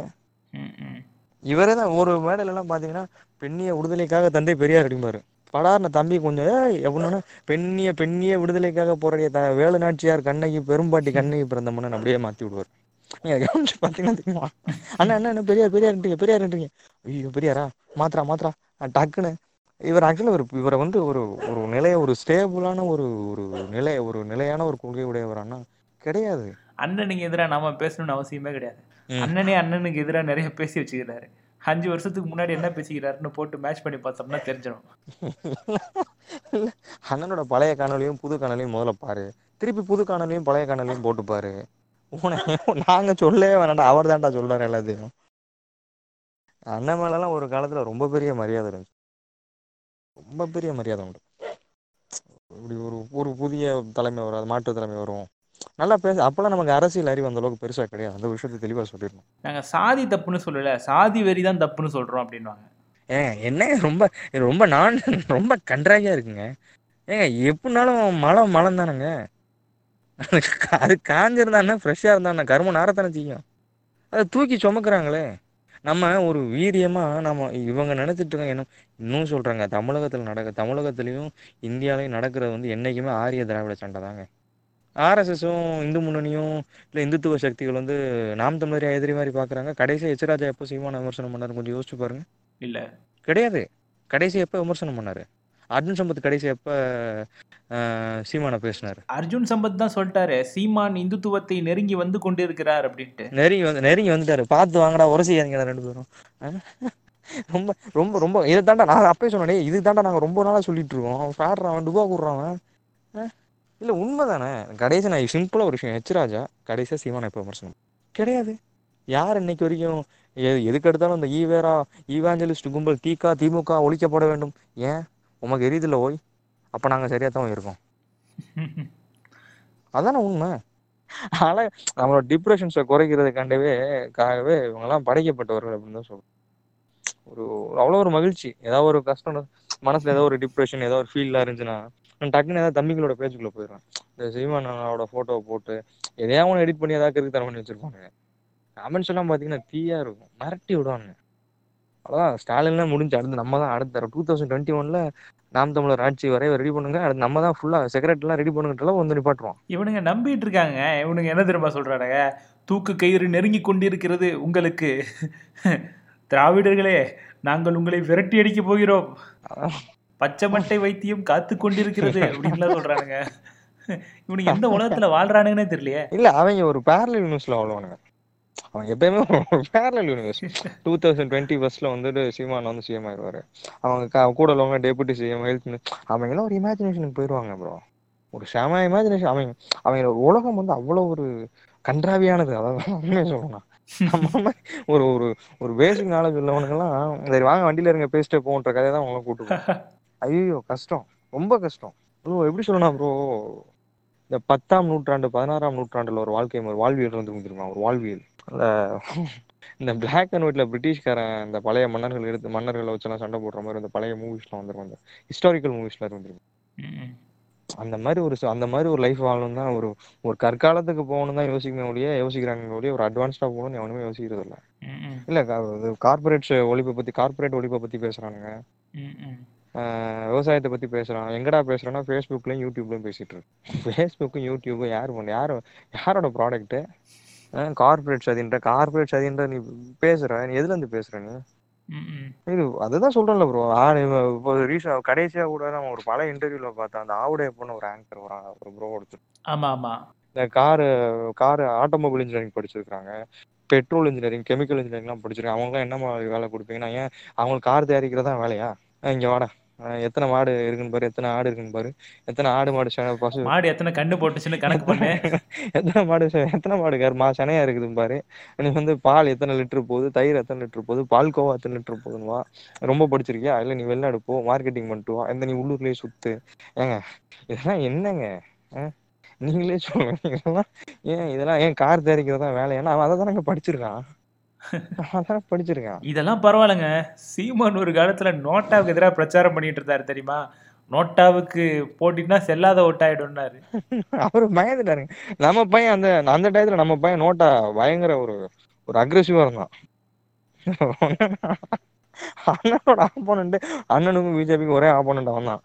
இவரே தான் ஒரு மேடையிலலாம் பார்த்தீங்கன்னா பெண்ணிய விடுதலைக்காக தந்தை பெரியார் அடிப்பார் படார்ன தம்பி கொஞ்சம் எப்படின்னா பெண்ணிய பெண்ணிய விடுதலைக்காக போராடிய த வேலு நாச்சியார் கண்ணகி பெரும்பாட்டி கண்ணகி பிறந்த மன்னன் அப்படியே மாற்றி விடுவார். கவனிச்சு பார்த்தீங்கன்னா தெரியுமா? அண்ணா என்ன பெரியார் பெரியார்ன்றீங்க பெரியார்ன்றீங்க ஐயோ பெரியாரா? மாத்திரா மாத்திரா டக்குன்னு. இவர் ஆக்சுவலாக ஒரு இவரை வந்து ஒரு ஒரு நிலைய ஒரு ஸ்டேபிளான ஒரு ஒரு நிலை ஒரு நிலையான ஒரு கொள்கை உடையவரானா கிடையாது.
அண்ணனுக்கு எதிராக நாம பேசணும்னு அவசியமே கிடையாது. அண்ணனே அண்ணனுக்கு எதிராக நிறைய பேசி வச்சுக்கிறாரு. அஞ்சு வருஷத்துக்கு முன்னாடி என்ன பேசிக்கிறாருன்னு போட்டு மேட்ச் பண்ணி பார்த்தோம்னா தெரிஞ்சிடும்
அண்ணனோட பழைய காணொலியும் புது காணொலியும் முதல்ல பாரு. திருப்பி புது காணொலியும் பழைய காணொலியும் போட்டு பாரு. நாங்க சொல்லவே வேணாண்டா அவர் தான்டா சொல்றாரு எல்லாத்தையும். அண்ணன் மேலாம் ஒரு காலத்துல ரொம்ப பெரிய மரியாதை இருந்துச்சு. ரொம்ப பெரிய மரியாதை உண்டு. இப்படி ஒரு ஒரு புதிய தலைமை வரும் அது மாற்று தலைமை வரும். நல்லா பேச அப்பெல்லாம் நமக்கு அரசியல் அறிவு அந்த அளவுக்கு பெருசா கிடையாது. அந்த விஷயத்தை தெளிவா சொல்லிடணும்.
நாங்க சாதி தப்புன்னு சொல்லல சாதி வெறி தான் தப்புன்னு சொல்றோம் அப்படின்வாங்க
ஏங்க என்ன ரொம்ப ரொம்ப நான் ரொம்ப கன்றாவியா இருக்குங்க. ஏங்க எப்படினாலும் மலம் மலம் தானேங்க. அது காஞ்சிருந்தானே ஃப்ரெஷ்ஷாக இருந்தானே கரும நாரத்தானே செய்யும். அதை தூக்கி சுமக்குறாங்களே. நம்ம ஒரு வீரியமா நம்ம இவங்க நினைச்சிட்டு இருக்காங்க என்ன இன்னும் சொல்றாங்க தமிழகத்தில் நடக்க தமிழகத்திலையும் இந்தியாலையும் நடக்கிறது வந்து என்னைக்குமே ஆரிய திராவிட சண்டை தாங்க ஆர்எஸ்எஸும் இந்து முன்னணியும் இல்லை இந்துத்துவ சக்திகள் வந்து நாம் தமிழரை எதிரி மாதிரி பார்க்குறாங்க கடைசி எச்ராஜா எப்போ சீமான விமர்சனம் பண்ணாரு கொஞ்சம் யோசிச்சு பாருங்க.
இல்ல.
கிடையாது. கடைசி எப்போ விமர்சனம் பண்ணாரு? அர்ஜுன் சம்பத் கடைசி எப்போ சீமான பேசினாரு?
அர்ஜுன் சம்பத் தான் சொல்லிட்டாரு. சீமான் இந்துத்துவத்தை நெருங்கி வந்து கொண்டிருக்கிறார் அப்படின்ட்டு.
நெருங்கி வந்து நெருங்கி வந்துட்டாரு. பார்த்து வாங்கடா உரசிக்காதீங்கடா ரெண்டு பேரும். ரொம்ப ரொம்ப ரொம்ப இதை தாண்டா நான் அப்பயே சொன்னேன் இது தாண்டா நாங்கள் ரொம்ப நாளாக சொல்லிட்டு இருக்கோம். அவன் டுபா கூடுறான் இல்லை உண்மை தானே கடைசி நான் சிம்பிளாக ஒரு விஷயம் ஹெச்ராஜா கடைசியா கடைசியாக சீமான எப்போ விமர்சனம் கிடையாது. யார் இன்னைக்கு வரைக்கும் எது எதுக்கு எடுத்தாலும் இந்த ஈவேரா ஈவாஞ்சலிஸ்ட் கும்பல் தீகா திமுக ஒழிக்கப்பட வேண்டும். ஏன்? உமக்கு எரியுதில்ல ஓய்? அப்போ நாங்கள் சரியாக தான் இருக்கோம் அதானே உண்மை. ஆனால் நம்மளோட டிப்ரெஷன்ஸை குறைக்கிறதுக்காண்டவே காகவே இவங்கெல்லாம் படைக்கப்பட்டவர்கள் அப்படின்னு தான் சொல்றோம். ஒரு அவ்வளோ ஒரு மகிழ்ச்சி. ஏதாவது ஒரு கஷ்டம் மனசுல ஏதோ ஒரு டிப்ரெஷன் ஏதோ ஒரு ஃபீல்லாம் இருந்துச்சுன்னா நான் டக்குன்னு ஏதாவது தம்பிங்களோட பேஜுக்குள்ள போயிடுறேன். இந்த சீமானோட ஃபோட்டோவை போட்டு எதையாவது ஒன்று எடிட் பண்ணி ஏதாவது கருக்கு தரம் பண்ணி வச்சிருப்பானுங்க. கமெண்ட்ஸ் எல்லாம் பார்த்தீங்கன்னா தீயா இருக்கும். மிரட்டி விடுவானுங்க. அவ்வளோதான் ஸ்டாலின்லாம் முடிஞ்சு அடுத்து நம்ம தான் அடுத்த டூ தௌசண்ட் டுவெண்ட்டி ஒன்ல நாம் தமிழர் ஆட்சி வரைய ரெடி பண்ணுங்க. அடுத்து நம்ம தான் ஃபுல்லாக செக்ரட்டரிலாம் ரெடி பண்ணுங்கட்டெல்லாம் வந்து நிப்பாட்டுருவோம்
இவனுங்க நம்பிட்டு இருக்காங்க. இவனுங்க என்ன தெரியுமா சொல்றானுங்க? தூக்கு கயிறு நெருங்கி கொண்டிருக்கிறது உங்களுக்கு. திராவிடர்களே நாங்கள் உங்களை விரட்டி அடிக்க போகிறோம். பச்சை மட்டை வைத்தியம் காத்து கொண்டிருக்கிறது அப்படின்லாம் சொல்றானுங்க. இவனுக்கு எந்த உலகத்துல வாழ்றானுங்கன்னே தெரியலையே.
இல்ல அவங்க ஒரு பேரலல் நியூஸ்ல அவ்வளோனுங்க அவன் எப்பயுமே parallel universe two thousand twenty ஃபர்ஸ்ட்ல வந்துட்டு சீமான் வந்து சிஎம் ஆயிடுவாரு. அவங்க கூட உள்ளவங்க டெபுட்டி சிஎம் ஹெல்த் அவங்க எல்லாம் ஒரு இமேஜினேஷனுக்கு போயிடுவாங்க ப்ரோ ஒரு செம இமேஜினேஷன் அவங்க அவங்க உலகம் வந்து அவ்வளவு ஒரு கன்றாவியானது. உண்மையை சொல்லணும் ஒரு ஒரு ஒரு பேசிக் நாலேஜ் உள்ளவனுங்கெல்லாம் சரி வாங்க வண்டியில இருங்க பேசிட்டே போன்ற கதையை தான் அவங்கள கூட்டு போவாங்க. ஐயோ கஷ்டம். ரொம்ப கஷ்டம். ப்ரோ எப்படி சொல்லணும் ப்ரோ இந்த பத்தாம் நூற்றாண்டு பதினாறாம் நூற்றாண்டுல ஒரு வாழ்க்கை முறை வாழ்வியல் வந்து தெரியுமா ஒரு வாழ்வியல். அந்த இந்த பிளாக் அண்ட் ஒயிட்ல பிரிட்டிஷ்காரன் இந்த பழைய மன்னர்கள் எடுத்து மன்னர்களை வச்செல்லாம் சண்டை போடுற மாதிரி இந்த பழைய மூவிஸ்லாம் வந்துருக்கும். அந்த ஹிஸ்டாரிக்கல் மூவிஸ்ல இருந்துருக்கும். அந்த மாதிரி ஒரு அந்த மாதிரி ஒரு லைஃப் வாழணும் தான் ஒரு ஒரு கற்காலத்துக்கு போகணும் தான் யோசிக்கணும் ஒழிய யோசிக்கிறாங்க ஒழிய ஒரு அட்வான்ஸ்டா போகணும்னு எவனுமே யோசிக்கிறது இல்ல. இல்ல கார்பரேட் ஒழிப்பை பத்தி கார்பரேட் ஒழிப்பை பத்தி பேசுறானுங்க. விவசாயத்தை பத்தி பேசுறான். எங்கடா பேசுறேன்னா ஃபேஸ்புக்லயும் யூடியூப்லயும் பேசிட்டு இருக்கு. ஃபேஸ்புக்கும் யூடியூபும் யார் பண்ண யார் யாரோட ப்ராடக்ட் கார்பரேட் சதின்ற கார்பரேட் சதின்ற நீ பேசுற நீ எதுல இருந்து பேசுற நீ. இது அதுதான் சொல்றேன்ல ப்ரோ இப்போ ரீசன் கடைசியா கூட நான் ஒரு பல இன்டர்வியூல பார்த்தேன். அந்த ஆவுடைய பொண்ணு ஒரு ஆங்கர் ஒரு ஒரு ப்ரோ ஒருத்தர்.
ஆமா ஆமா.
இந்த காரு காரு ஆட்டோமொபைல் இன்ஜினியரிங் படிச்சிருக்காங்க பெட்ரோல் இன்ஜினியரிங் கெமிக்கல் இன்ஜினியரிங்லாம் படிச்சிருக்காங்க. அவங்களாம் என்ன மாதிரி வேலை கொடுப்பீங்கன்னா ஏன் அவங்களுக்கு கார் தயாரிக்கிறதா வேலையா? இங்க வாடா. எத்தனை மாடு இருக்குன்னு பாரு எத்தனை ஆடு இருக்குன்னு பாரு. எத்தனை ஆடு மாடு சென- பசு.
மாடு எத்தனை கண்ணு போட்டுச்சுன்னு கணக்கு பண்ணு.
எத்தனை மாடு எத்தனை மாடு கருமா செனையா இருக்குதுன்னு பாரு. நீ வந்து பால் எத்தனை லிட்டர் போகுது தயிர் எத்தனை லிட்டர் போகுது பால் கோவா எத்தனை லிட்டர் போகுதுன்னு வா. ரொம்ப படிச்சிருக்கியா? இல்ல நீ வெளிநாடு போ மார்க்கெட்டிங் பண்ணிட்டு வா. இந்த நீ உள்ளூர்லயே சுத்து. ஏங்க இதெல்லாம் என்னங்க? நீங்களே சொல்லுங்க. இதெல்லாம் ஏன் இதெல்லாம் ஏன் கார் தயாரிக்கிறதா வேலையானா அவன் அதை தானங்க படிச்சிருக்கான். படிச்சிருக்கான்.
இதெல்லாம் பரவாயில்லைங்க. சீமான் ஒரு காலத்துல நோட்டாவுக்கு எதிராக பிரச்சாரம் பண்ணிட்டு இருந்தாரு தெரியுமா? நோட்டாவுக்கு போட்டினா செல்லாத ஓட்டாயிடும்னாரு.
அவரு பயந்துட்டாருங்க. நம்ம பையன் அந்த அந்த டயத்துல நம்ம பையன் நோட்டா பயங்கர ஒரு ஒரு அக்ரெசிவா இருந்தான். அண்ணனோட ஆப்போனண்ட் அண்ணனுக்கும் பிஜேபிக்கும் ஒரே ஆப்போனண்ட் அவன் தான்.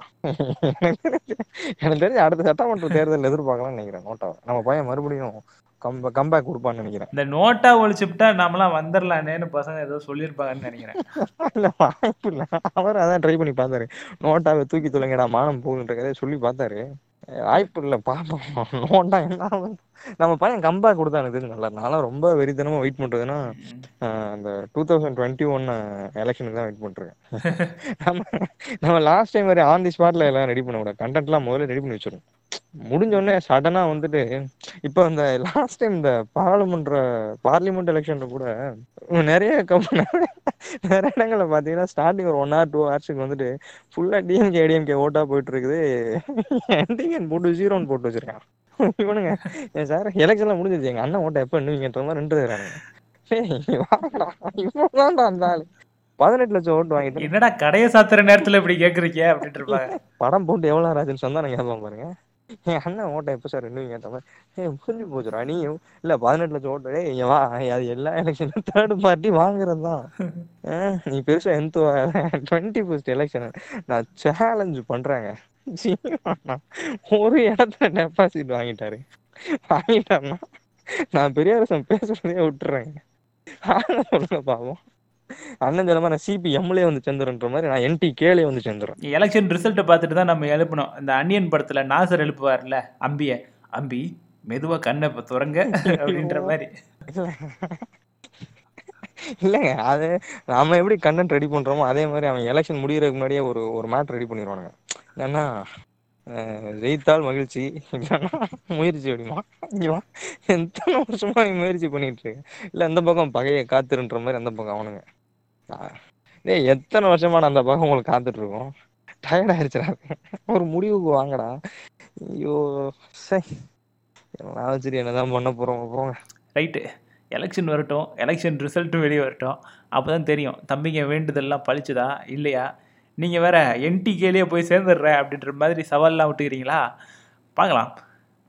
எனக்கு தெரிஞ்சு அடுத்த சட்டமன்ற தேர்தல் எதிர்பார்க்கலாம்னு நினைக்கிறேன் நோட்டாவை. நம்ம பையன் மறுபடியும் கம் கம்பேக் கொடுப்பான்னு நினைக்கிறேன்.
இந்த நோட்டா ஒழிச்சுட்டா நாமெல்லாம் வந்துடலானேன்னு பசங்க ஏதோ சொல்லியிருப்பாங்கன்னு நினைக்கிறேன்.
இல்ல வாய்ப்பு இல்ல. அவர் அதான் ட்ரை பண்ணி பார்த்தாரு. நோட்டாவை தூக்கி தொலைங்கடா மானம் போகுன்ற கதையை சொல்லி பார்த்தாரு. வாய்ப்பு இல்ல பாப்போம். நோட்டா என்ன? நம்ம பையன் கம்பேக் கொடுத்தா எனக்கு தெரிஞ்சு. நல்லா. நான்லாம் ரொம்ப வெறித்தனமா வெயிட் பண்றதுன்னா அந்த டூ தௌசண்ட் டுவெண்ட்டி ஒன் எலெக்ஷனுக்கு தான் வெயிட் பண்ணிருக்கேன் நம்ம நம்ம லாஸ்ட் டைம் வரை ஆன் தி ஸ்பாட்ல எல்லாம் ரெடி பண்ண கூடாது கண்டென்ட்லாம் முதல்ல ரெடி பண்ணி வச்சிடணும். முடிஞ்ச உடனே சடனா வந்துட்டு இப்போ இந்த லாஸ்ட் டைம் இந்த பாராளுமன்ற பார்லிமெண்ட் எலெக்ஷன்ல கூட நிறைய நிறைய இடங்கள்ல பாத்தீங்கன்னா ஸ்டார்டிங் ஒரு ஒன் ஆர் டூ ஹவர்ஸுக்கு வந்துட்டு ஃபுல்லா டிஎம்கே ஏடிஎம்கே ஓட்டா போயிட்டு இருக்குது. என்டிஎன் போட்டு ஜீரோன்னு போட்டு வச்சிருக்கான். இவனுங்க. ஏன் சார் எலெக்ஷன்லாம் முடிஞ்சிருச்சு. எங்க அண்ணன் ஓட்ட எப்ப எண்ணுவீங்கன்ற மாதிரி ரெண்டு இவன்தான்டா அந்த ஆளு. பதினெட்டு லட்சம் ஓட்டு வாங்கிட்டு
என்னடா கடையை சாத்துற நேரத்துல இப்படி கேக்குறீங்க அப்படின்ட்டு இருப்பாங்க.
படம் போட்டு எவ்வளவு ராஜன் சொன்னா கேட்பான் பாருங்க. என் அண்ணன் ஓட்ட எப்ப சார் எண்ணுவீங்கன்ற மாதிரி ஏய் புரிஞ்சு போச்சுடா. நீயும் இல்ல பதினெட்டு லட்சம் ஓட்டு இங்க வா. அது எல்லா எலெக்ஷனும் தேர்ட் பார்ட்டி வாங்குறது தான். நீ பெருசா எந்த டுவெண்ட்டி ஃபர்ஸ்ட் எலெக்ஷன் நான் சேலஞ்ச் பண்றேங்க. ஒரு இடத்துல டெபாசிட் வாங்கிட்டாரு. வாங்கிட்டாருன்னா நான் பெரியாரசன் பேசுறதே விட்டுறேங்க ஆனா சொல்லுங்க பாவம். அண்ணன் சொல்ல நான் சிபிஎம்லயே வந்து சேர்ந்துருன்ற மாதிரி நான் என்டி கேலே வந்து சேர்ந்துறேன்.
எலெக்ஷன் ரிசல்ட்டை பார்த்துட்டு தான் நம்ம எழுப்பணும். இந்த அன்னியன் படத்துல நாசர் எழுப்புவார்ல அம்பிய. அம்பி மெதுவா கண்ணை இப்ப துறங்க அப்படின்ற மாதிரி.
இல்லைங்க அது நாம எப்படி கண்டென்ட் ரெடி பண்றோமோ அதே மாதிரி அவன் எலெக்ஷன் முடியறதுக்கு முன்னாடியே ஒரு ஒரு மேட் ரெடி பண்ணிடுவானுங்க. என்னன்னா ஜெயித்தால் மகிழ்ச்சி. இல்லைன்னா முயற்சி அப்படிமா இங்க எத்தனை வருஷமா முயற்சி பண்ணிட்டு இருக்கேன் இல்லை இந்த பக்கம் பகையை காத்துருன்ற மாதிரி அந்த பக்கம் அவனுங்க. ஆஹ், டேய் எத்தனை வருஷமா நான் அந்த பக்கம் உங்களுக்கு காத்துட்டு இருக்கோம்? டயர்ட் ஆயிடுச்சுடா ஒரு முடிவுக்கு வாங்கடா. ஐயோ சரி நான் சரி என்னதான் பண்ண போறோம் போங்க.
ரைட்டு எலெக்ஷன் வரட்டும். எலெக்ஷன் ரிசல்ட்டும் வெளியே வரட்டும். அப்போ தான் தெரியும். தம்பிங்க வேண்டுதல்லாம் பழிச்சுதா? இல்லையா? நீங்கள் வேற என்டிகேலேயே போய் சேர்ந்துடுறேன் அப்படின்ற மாதிரி சவால்லாம் விட்டுக்கிறீங்களா? பார்க்கலாம்.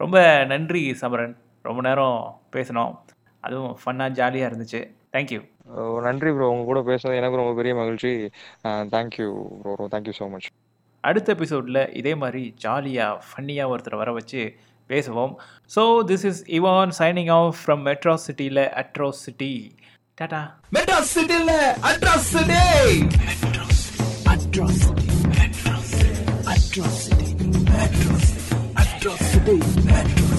ரொம்ப நன்றி சமரன். ரொம்ப நேரம் பேசினோம். அதுவும் ஃபன்னாக ஜாலியாக இருந்துச்சு. தேங்க்யூ
நன்றி ப்ரோ உங்க கூட பேசுனது எனக்கு ரொம்ப பெரிய மகிழ்ச்சி. Thank you bro thank you so much
அடுத்த எபிசோடில் இதே மாதிரி ஜாலியாக ஃபன்னியாக ஒருத்தரை வர வச்சு பேசுவோம். So this is Ivan signing off from மெட்ராசிட்டியில் atrocity tata
Madras atrocity, atrocity,
atrocity, atrocity, atrocity. atrocity.